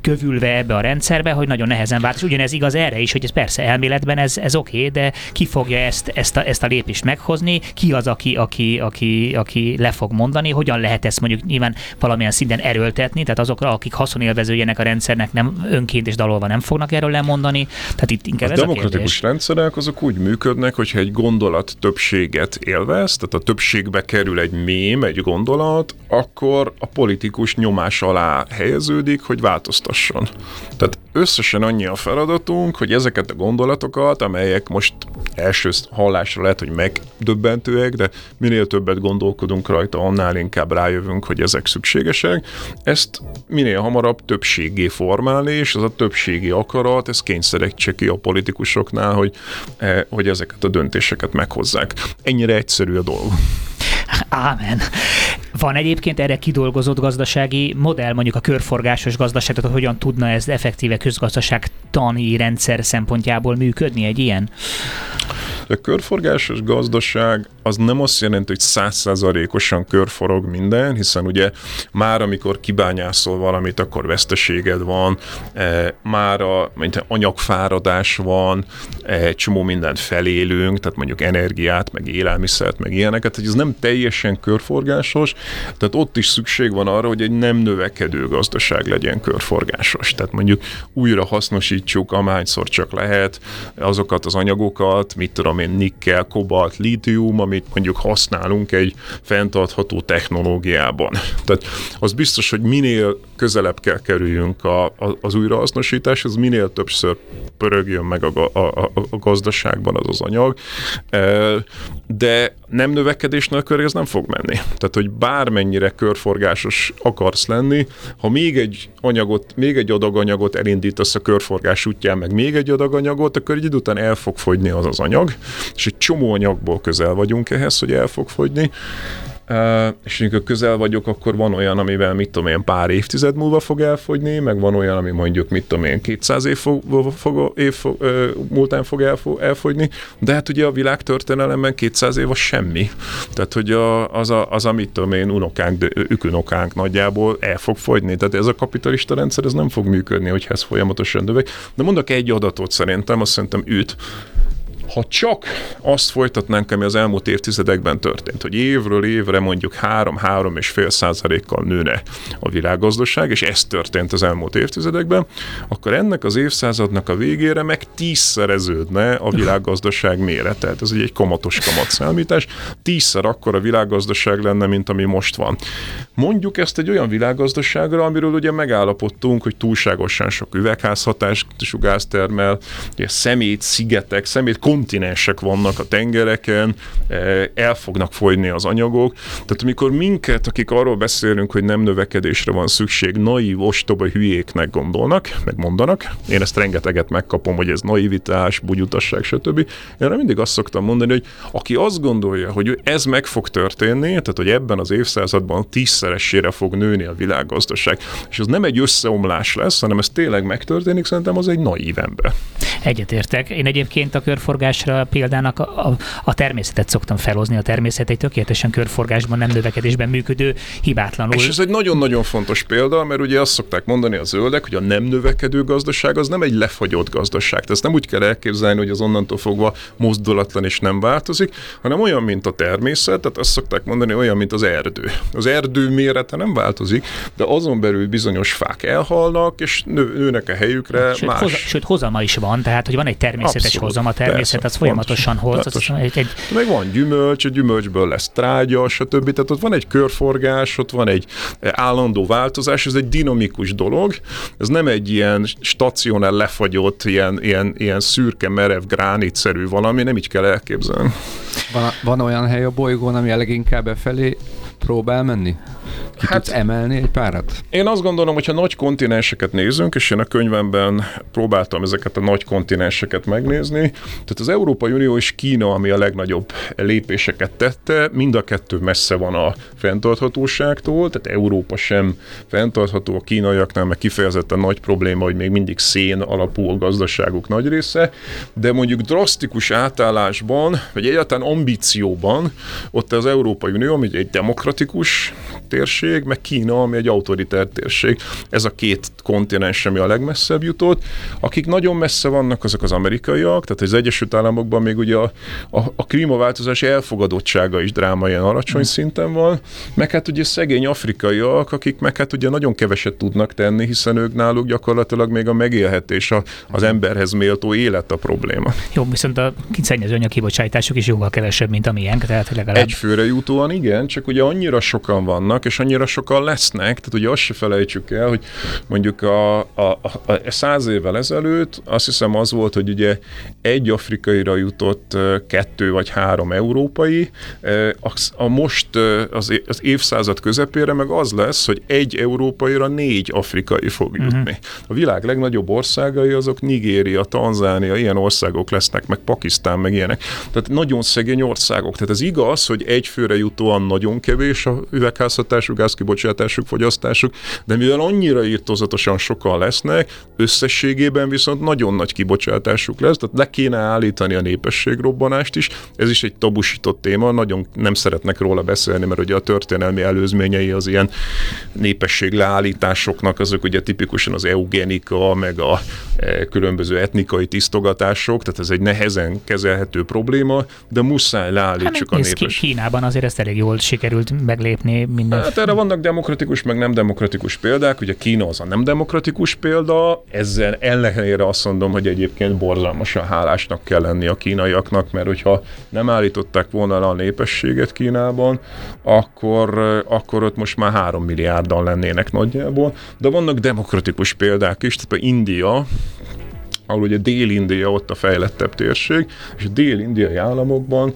kövülve ebbe a rendszerbe, hogy nagyon nehezen vált. És ugyanez igaz erre is, hogy ez persze elméletben ez, ez oké, okay, de ki fogja ezt, ezt, a, ezt a lépést meghozni, ki az, aki, aki, aki, aki le fog mondani, hogyan lehet ezt mondjuk? Nyilván valamilyen szinten erőltetni, tehát azok, akik haszonélvezőjenek a rendszernek nem önként és dalolva nem fognak erről lemondani. Tehát itt inkább a ez demokratikus a rendszerek azok úgy működnek, hogyha egy gondolat többséget élvez, tehát a többségbe kerül egy mém, egy gondolat, akkor a politikus nyomás alá helyeződik, hogy változtasson. Tehát összesen annyi a feladatunk, hogy ezeket a gondolatokat, amelyek most első hallásra lehet, hogy megdöbbentőek, de minél többet gondolkodunk rajta, annál inkább rájövünk, hogy ezek szükségesek. Ezt minél hamarabb többségé formálni, és az a többségi akarat, ez kényszerítse ki a politikusoknál, hogy, eh, hogy ezeket a döntéseket meghozzák. Ennyire egyszerű a dolog. Ámen. Van egyébként erre kidolgozott gazdasági modell, mondjuk a körforgásos gazdaság, tehát hogyan tudna ez effektíve közgazdaság tani rendszer szempontjából működni egy ilyen? A körforgásos gazdaság az nem azt jelenti, hogy százszázalékosan körforog minden, hiszen ugye már amikor kibányászol valamit, akkor veszteséged van, e, már a mint anyagfáradás van, egy csomó mindent felélünk, tehát mondjuk energiát, meg élelmiszert, meg ilyeneket, hogy ez nem teljesen körforgásos, tehát ott is szükség van arra, hogy egy nem növekedő gazdaság legyen körforgásos. Tehát mondjuk újra hasznosítsuk, amányszor csak lehet azokat az anyagokat, mit tudom én, nikkel, kobalt, lítium, amit mondjuk használunk egy fenntartható technológiában. Tehát az biztos, hogy minél közelebb kell kerüljünk a, a, az újrahasznosításhoz, minél többször pörögjön meg a, a, a, a gazdaságban az az anyag, de nem növekedés nélkül ez nem fog menni. Tehát, hogy bármennyire körforgásos akarsz lenni, ha még egy anyagot, még egy adaganyagot elindítasz a körforgás útján, meg még egy adaganyagot, akkor egy idő után el fog fogyni az az anyag, és egy csomó anyagból közel vagyunk ehhez, hogy el fog fogyni, és amikor közel vagyok, akkor van olyan, amivel mit tudom én, pár évtized múlva fog elfogyni, meg van olyan, ami mondjuk mit tudom én, 200 év, fog, fog, év fog, múltán fog elfogyni, de hát ugye a világ történelemben 200 év az semmi. Tehát, hogy a, az, a, az, amit tudom én, unokánk, ükünokánk nagyjából el fog fogyni. Tehát ez a kapitalista rendszer, ez nem fog működni, hogyha ez folyamatosan növek. De mondok egy adatot szerintem, azt szerintem üt, ha csak azt folytatnánk, ami az elmúlt évtizedekben történt, hogy évről évre mondjuk 3-3 és fél százalékkal nőne a világgazdaság, és ez történt az elmúlt évtizedekben, akkor ennek az évszázadnak a végére meg tízszereződne a világgazdaság mérete. Tehát ez egy kamatos kamatszámítás. Tízszer akkor a világgazdaság lenne, mint ami most van. Mondjuk ezt egy olyan világgazdaságra, amiről ugye megállapodtunk, hogy túlságosan sok üvegházhatású gáz termel, ugye szemét, szigetek, szemét kontinensek vannak a tengereken, eh, el fognak fogyni az anyagok. Tehát amikor minket, akik arról beszélünk, hogy nem növekedésre van szükség, naív, ostoba hülyéknek gondolnak, meg mondanak, én ezt rengeteget megkapom, hogy ez naivitás, bugyutasság, stb. Én mindig azt szoktam mondani, hogy aki azt gondolja, hogy ez meg fog történni, tehát hogy ebben az évszázadban tízszeresére fog nőni a világgazdaság, és ez nem egy összeomlás lesz, hanem ez tényleg megtörténik, szerintem az egy naív ember. Egyetértek. Én egyébként a körforgás körforgásra példának a, a, a természetet szoktam felhozni. A természet egy tökéletesen körforgásban, nem növekedésben működő, hibátlanul. És ez egy nagyon-nagyon fontos példa, mert ugye azt szokták mondani a zöldek, hogy a nem növekedő gazdaság az nem egy lefagyott gazdaság. Tehát ezt nem úgy kell elképzelni, hogy az onnantól fogva mozdulatlan és nem változik, hanem olyan, mint a természet, tehát azt szokták mondani, olyan, mint az erdő. Az erdő mérete nem változik, de azon belül bizonyos fák elhalnak, és nő, nőnek a helyükre sőt, más. Hoza, sőt, hozama is van, tehát hogy van egy természetes Abszolút, hozam, a természet az folyamatosan hoz. Az egy, egy... Meg van gyümölcs, a gyümölcsből lesz trágya, stb. Tehát ott van egy körforgás, ott van egy állandó változás, ez egy dinamikus dolog. Ez nem egy ilyen stacionál lefagyott, ilyen, ilyen, ilyen szürke, merev, gránitszerű valami, nem így kell elképzelni. Van, van olyan hely a bolygón, ami a leginkább befelé próbál menni? Ki hát, tudsz emelni egy párat? Én azt gondolom, hogy ha nagy kontinenseket nézünk, és én a könyvemben próbáltam ezeket a nagy kontinenseket megnézni, tehát az Európai Unió és Kína, ami a legnagyobb lépéseket tette, mind a kettő messze van a fenntarthatóságtól, tehát Európa sem fenntartható a kínaiaknál, meg kifejezetten nagy probléma, hogy még mindig szén alapú a gazdaságuk nagy része, de mondjuk drasztikus átállásban, vagy egyáltalán ambícióban, ott az Európai Unió, ami egy demokratikus térség, meg Kína, ami egy autoritár térség. Ez a két kontinens, ami a legmesszebb jutott. Akik nagyon messze vannak, azok az amerikaiak, tehát az Egyesült Államokban még ugye a, a, a klímaváltozás elfogadottsága is drámaian alacsony mm. szinten van, meg hát ugye szegény afrikaiak, akik meg hát ugye nagyon keveset tudnak tenni, hiszen ők náluk gyakorlatilag még a megélhetés, a, az emberhez méltó élet a probléma. Jó, viszont a szennyezőanyag kibocsátásuk is jóval kevesebb, mint a miénk, tehát legalább... Egy főre jutóan igen, csak ugye annyira sokan vannak, és annyira sokan lesznek, tehát ugye azt se felejtsük el, hogy mondjuk a, a, a, a száz évvel ezelőtt azt hiszem az volt, hogy ugye egy afrikaira jutott kettő vagy három európai, a, a most az, az évszázad közepére meg az lesz, hogy egy európaira négy afrikai fog jutni. Uh-huh. A világ legnagyobb országai azok Nigéria, Tanzánia, ilyen országok lesznek, meg Pakisztán, meg ilyenek. Tehát nagyon szegény országok. Tehát ez igaz, hogy egy főre jutóan nagyon kevés a üvegházhatású gázkibocsátásuk, fogyasztásuk, de mivel annyira írtozatosan sokan lesznek, összességében viszont nagyon nagy kibocsátásuk lesz, tehát le kéne állítani a népességrobbanást is. Ez is egy tabusított téma, nagyon nem szeretnek róla beszélni, mert ugye a történelmi előzményei az ilyen népesség leállításoknak, azok ugye tipikusan az eugenika, meg a különböző etnikai tisztogatások, tehát ez egy nehezen kezelhető probléma, de muszáj leállítsuk hát, a népességet. Kínában azért ezt elég jól sikerült meglépni minden. Hát erre vannak demokratikus, meg nem demokratikus példák. Ugye Kína az a nem demokratikus példa, ezzel ellenére azt mondom, hogy egyébként borzalmasan hálásnak kell lenni a kínaiaknak, mert hogyha nem állították volna le a népességet Kínában, akkor, akkor ott most már három milliárdan lennének nagyjából. De vannak demokratikus példák is, tehát India ahol ugye Dél-India ott a fejlettebb térség, és a dél-indiai államokban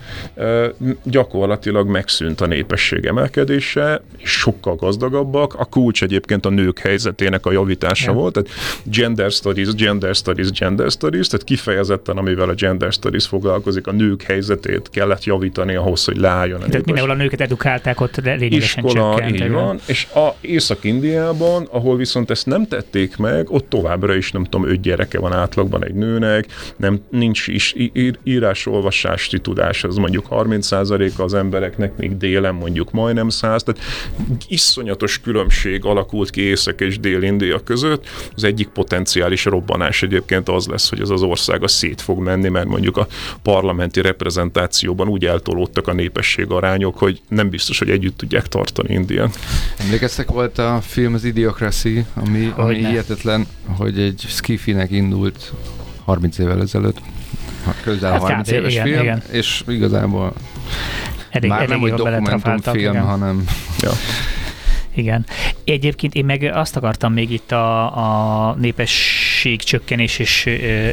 gyakorlatilag megszűnt a népesség emelkedése, és sokkal gazdagabbak. A kulcs egyébként a nők helyzetének a javítása yeah. volt, tehát gender studies, gender studies, gender studies, tehát kifejezetten, amivel a gender studies foglalkozik, a nők helyzetét kellett javítani ahhoz, hogy leálljon a Tehát mindenhol a nőket edukálták, ott lényegesen Iskola, csökkent. így van, és a Észak-Indiában, ahol viszont ezt nem tették meg, ott továbbra is nem tudom, öt gyereke van átlag átlagban egy nőnek, nem, nincs is írás-olvasási tudás, az mondjuk 30%-a az embereknek, még délen mondjuk majdnem 100, tehát iszonyatos különbség alakult ki Észak és Dél-India között. Az egyik potenciális robbanás egyébként az lesz, hogy ez az ország a szét fog menni, mert mondjuk a parlamenti reprezentációban úgy eltolódtak a népesség arányok, hogy nem biztos, hogy együtt tudják tartani Indiát. Emlékeztek volt a film az Idiocracy, ami, ami hihetetlen, hogy egy skifinek indult 30 évvel ezelőtt, közel hát 30 kb, éves igen, film, igen. és igazából elég, már elég nem egy dokumentumfilm, igen. hanem... Ja. Igen. Egyébként én meg azt akartam még itt a, a népesség csökkenés és,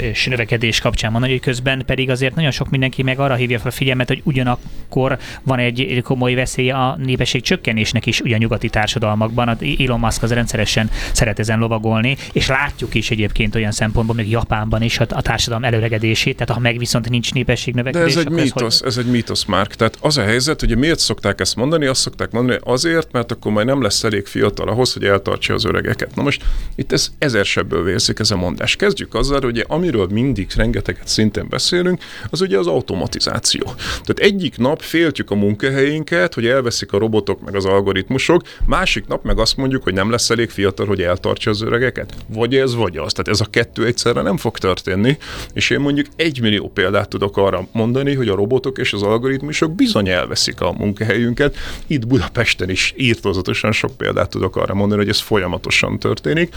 és növekedés kapcsán mondani, hogy közben pedig azért nagyon sok mindenki meg arra hívja fel a figyelmet, hogy ugyanakkor van egy komoly veszély a népesség csökkenésnek is ugye a nyugati társadalmakban. Elon Musk az rendszeresen szeret ezen lovagolni, és látjuk is egyébként olyan szempontból, még Japánban is a, a társadalom előregedését, tehát ha meg viszont nincs népesség növekedés. De ez egy mítosz, ez, hogy... ez egy mítosz, Mark. Tehát az a helyzet, hogy miért szokták ezt mondani, azt szokták mondani, azért, mert akkor majd nem lesz lesz elég fiatal ahhoz, hogy eltartsa az öregeket. Na most itt ez ezer sebből vérzik ez a mondás. Kezdjük azzal, hogy amiről mindig rengeteget szinten beszélünk, az ugye az automatizáció. Tehát egyik nap féltjük a munkahelyénket, hogy elveszik a robotok meg az algoritmusok, másik nap meg azt mondjuk, hogy nem lesz elég fiatal, hogy eltartsa az öregeket. Vagy ez, vagy az. Tehát ez a kettő egyszerre nem fog történni, és én mondjuk egy millió példát tudok arra mondani, hogy a robotok és az algoritmusok bizony elveszik a munkahelyünket. Itt Budapesten is írtozatosan sok példát tudok arra mondani, hogy ez folyamatosan történik.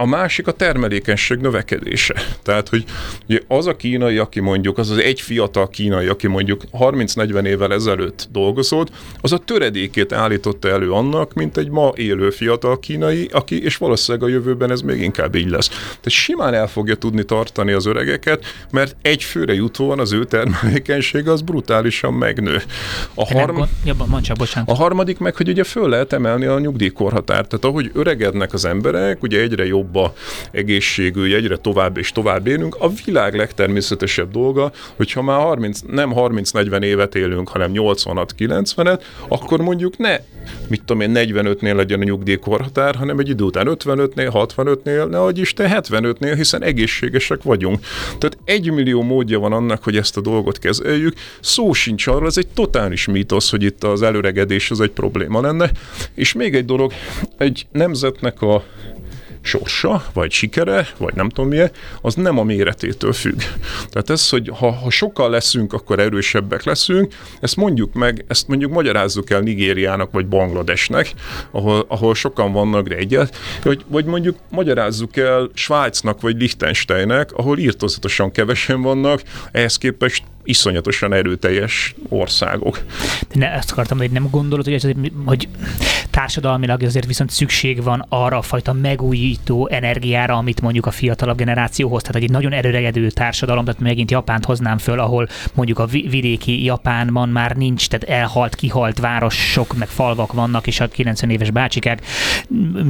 A másik a termelékenység növekedése. Tehát, hogy ugye az a kínai, aki mondjuk, az az egy fiatal kínai, aki mondjuk 30-40 évvel ezelőtt dolgozott, az a töredékét állította elő annak, mint egy ma élő fiatal kínai, aki, és valószínűleg a jövőben ez még inkább így lesz. Tehát simán el fogja tudni tartani az öregeket, mert egy főre jutóan az ő termelékenysége az brutálisan megnő. A, harm... ja, csak, bocsánat. a harmadik meg, hogy ugye föl lehet emelni a nyugdíjkorhatárt. Tehát ahogy öregednek az emberek, ugye egyre jobb a egészségügy, egyre tovább és tovább élünk. A világ legtermészetesebb dolga, hogyha már 30, nem 30-40 évet élünk, hanem 80 90-et, akkor mondjuk ne, mit tudom én, 45-nél legyen a nyugdíjkorhatár, hanem egy idő után 55-nél, 65-nél, ne adj Isten 75-nél, hiszen egészségesek vagyunk. Tehát egy millió módja van annak, hogy ezt a dolgot kezeljük. Szó sincs arra, ez egy totális mítosz, hogy itt az előregedés az egy probléma lenne. És még egy dolog, egy nemzetnek a sorsa, vagy sikere, vagy nem tudom milyen, az nem a méretétől függ. Tehát ez, hogy ha, ha sokkal leszünk, akkor erősebbek leszünk, ezt mondjuk meg, ezt mondjuk magyarázzuk el Nigériának, vagy Bangladesnek, ahol, ahol sokan vannak, egyet, vagy, vagy mondjuk magyarázzuk el Svájcnak, vagy Liechtensteinnek, ahol írtozatosan kevesen vannak, ehhez képest iszonyatosan erőteljes országok. De ne, ezt akartam, hogy nem gondolod, hogy, ez, hogy társadalmilag azért viszont szükség van arra a fajta megújító energiára, amit mondjuk a fiatalabb generációhoz, tehát egy nagyon erőregedő társadalom, tehát megint Japánt hoznám föl, ahol mondjuk a vidéki Japánban már nincs, tehát elhalt, kihalt városok, meg falvak vannak, és a 90 éves bácsikák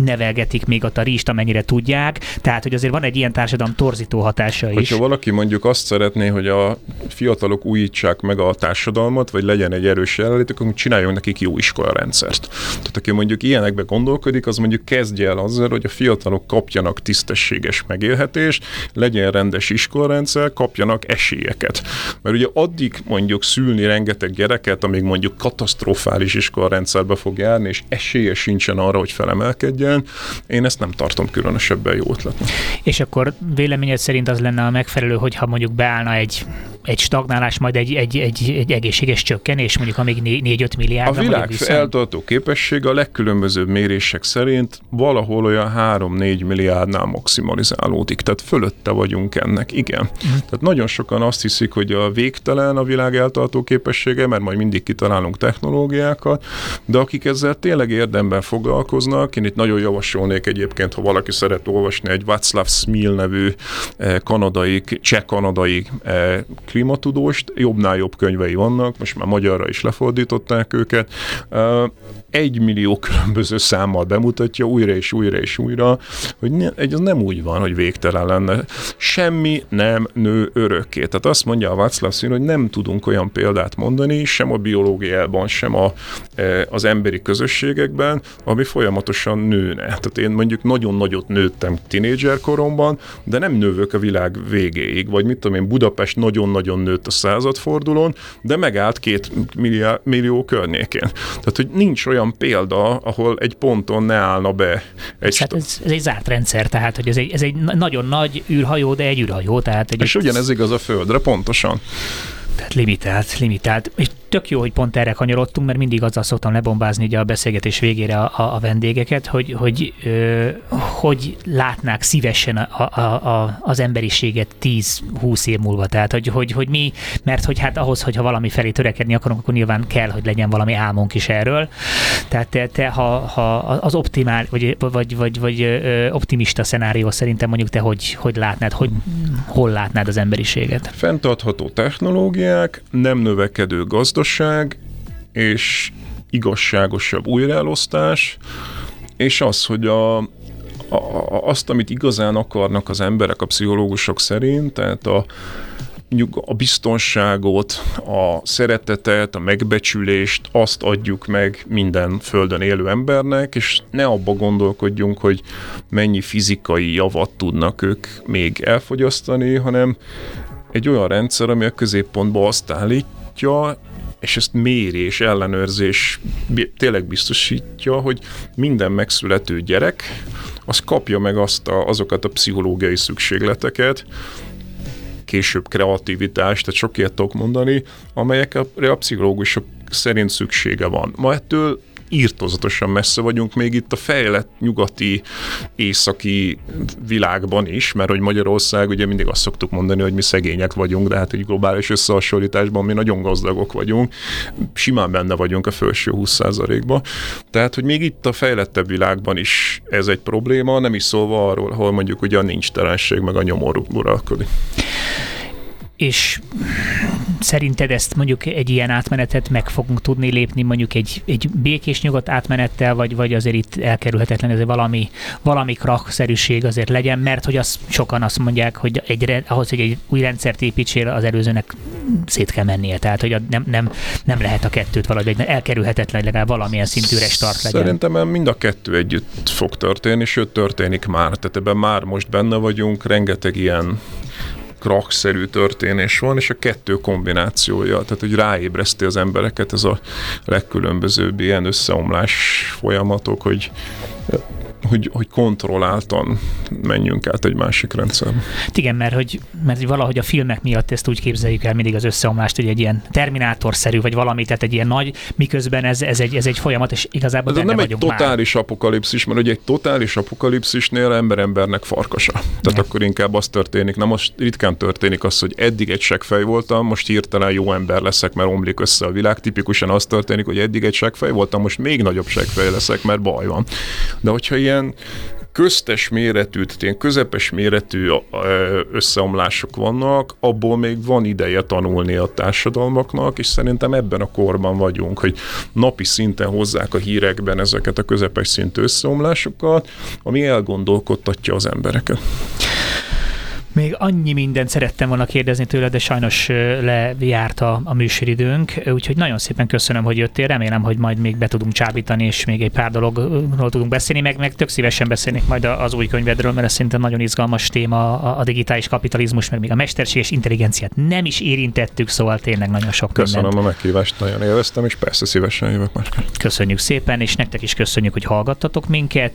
nevelgetik még a rizst, amennyire tudják, tehát hogy azért van egy ilyen társadalom torzító hatása is. Hogyha valaki mondjuk azt szeretné, hogy a fiatalok újítsák meg a társadalmat, vagy legyen egy erős jelenlét, akkor csináljon nekik jó iskolarendszert. Tehát aki mondjuk ilyenekbe gondolkodik, az mondjuk kezdje el azzal, hogy a fiatalok kapjanak tisztességes megélhetést, legyen rendes iskolarendszer, kapjanak esélyeket. Mert ugye addig mondjuk szülni rengeteg gyereket, amíg mondjuk katasztrofális iskolarendszerbe fog járni, és esélye sincsen arra, hogy felemelkedjen, én ezt nem tartom különösebben jó ötletnek. És akkor véleményed szerint az lenne a megfelelő, hogyha mondjuk beállna egy egy stagnálás, majd egy, egy, egy, egy egészséges csökkenés, mondjuk amíg 4-5 milliárd. A világ eltartó képessége a legkülönbözőbb mérések szerint valahol olyan 3-4 milliárdnál maximalizálódik, tehát fölötte vagyunk ennek, igen. Mm. Tehát nagyon sokan azt hiszik, hogy a végtelen a világ eltartó képessége, mert majd mindig kitalálunk technológiákat, de akik ezzel tényleg érdemben foglalkoznak, én itt nagyon javasolnék egyébként, ha valaki szeret olvasni egy Václav Smil nevű eh, kanadai, cseh-kanadai klimatudóst, jobbnál jobb könyvei vannak, most már magyarra is lefordították őket. Egy millió különböző számmal bemutatja újra és újra és újra, hogy ne, ez nem úgy van, hogy végtelen lenne. Semmi nem nő örökké. Tehát azt mondja a Václav Szín, hogy nem tudunk olyan példát mondani, sem a biológiában, sem a, e, az emberi közösségekben, ami folyamatosan nőne. Tehát én mondjuk nagyon nagyot nőttem tinédzser koromban, de nem növök a világ végéig. Vagy mit tudom én, Budapest nagyon-nagyon nagyon nőtt a századfordulón, de megállt két millió, millió környékén. Tehát, hogy nincs olyan példa, ahol egy ponton ne állna be egy... Hát ez, ez egy zárt rendszer, tehát hogy ez egy, ez egy nagyon nagy űrhajó, de egy űrhajó. Tehát egy És ugyanez igaz a Földre, pontosan. Tehát limitált, limitált. És tök jó, hogy pont erre kanyarodtunk, mert mindig azzal szoktam lebombázni ugye a beszélgetés végére a, a, vendégeket, hogy, hogy, ö, hogy látnák szívesen a, a, a, az emberiséget 10-20 év múlva. Tehát, hogy, hogy, hogy mi, mert hogy hát ahhoz, hogyha valami felé törekedni akarunk, akkor nyilván kell, hogy legyen valami álmunk is erről. Tehát te, te ha, ha az optimál, vagy, vagy, vagy, vagy ö, optimista szenárió szerintem mondjuk te hogy, hogy látnád, hogy hol látnád az emberiséget? Fentartható technológiák, nem növekedő gazdaság, gazdaság és igazságosabb újraelosztás, és az, hogy a, a, azt, amit igazán akarnak az emberek, a pszichológusok szerint, tehát a, a biztonságot, a szeretetet, a megbecsülést, azt adjuk meg minden földön élő embernek, és ne abba gondolkodjunk, hogy mennyi fizikai javat tudnak ők még elfogyasztani, hanem egy olyan rendszer, ami a középpontba azt állítja, és ezt mérés, ellenőrzés tényleg biztosítja, hogy minden megszülető gyerek az kapja meg azt a, azokat a pszichológiai szükségleteket, később kreativitást, tehát sok ilyet tudok mondani, amelyekre a pszichológusok szerint szüksége van. Ma ettől írtozatosan messze vagyunk még itt a fejlett nyugati, északi világban is, mert hogy Magyarország, ugye mindig azt szoktuk mondani, hogy mi szegények vagyunk, de hát egy globális összehasonlításban mi nagyon gazdagok vagyunk, simán benne vagyunk a felső 20%-ba. Tehát, hogy még itt a fejlettebb világban is ez egy probléma, nem is szólva arról, ahol mondjuk ugye a nincs terenség, meg a nyomor uralkodik. És szerinted ezt mondjuk egy ilyen átmenetet meg fogunk tudni lépni mondjuk egy, egy békés nyugodt átmenettel, vagy, vagy azért itt elkerülhetetlen, ez valami, valami krakszerűség azért legyen, mert hogy az, sokan azt mondják, hogy egy, ahhoz, hogy egy új rendszert építsél, az előzőnek szét kell mennie. Tehát, hogy nem, nem, nem lehet a kettőt valahogy, elkerülhetetlen, legalább valamilyen szintű restart legyen. Szerintem mind a kettő együtt fog történni, sőt történik már. Tehát ebben már most benne vagyunk, rengeteg ilyen krakszerű történés van, és a kettő kombinációja, tehát hogy ráébreszti az embereket ez a legkülönbözőbb ilyen összeomlás folyamatok, hogy hogy, hogy kontrolláltan menjünk át egy másik rendszerbe. Igen, mert hogy, mert valahogy a filmek miatt ezt úgy képzeljük el mindig az összeomlást, hogy egy ilyen terminátorszerű, vagy valami, tehát egy ilyen nagy, miközben ez, ez, egy, ez egy folyamat, és igazából ez nem egy totális már. apokalipszis, mert ugye egy totális apokalipszisnél ember-embernek farkasa. Tehát Igen. akkor inkább az történik, nem most ritkán történik az, hogy eddig egy seggfej voltam, most hirtelen jó ember leszek, mert omlik össze a világ. Tipikusan az történik, hogy eddig egy seggfej voltam, most még nagyobb seggfej leszek, mert baj van. De hogyha ilyen köztes méretű, tehát ilyen közepes méretű összeomlások vannak, abból még van ideje tanulni a társadalmaknak, és szerintem ebben a korban vagyunk, hogy napi szinten hozzák a hírekben ezeket a közepes szintű összeomlásokat, ami elgondolkodtatja az embereket. Még annyi mindent szerettem volna kérdezni tőle, de sajnos lejárt a, a műsoridőnk, úgyhogy nagyon szépen köszönöm, hogy jöttél. Remélem, hogy majd még be tudunk csábítani, és még egy pár dologról tudunk beszélni, meg, meg tök szívesen beszélnék majd az új könyvedről, mert ez szerintem nagyon izgalmas téma a, a digitális kapitalizmus, meg még a mesterséges intelligenciát nem is érintettük, szóval tényleg nagyon sok Köszönöm mindent. a meghívást, nagyon élveztem, és persze szívesen jövök máskor. Köszönjük szépen, és nektek is köszönjük, hogy hallgattatok minket.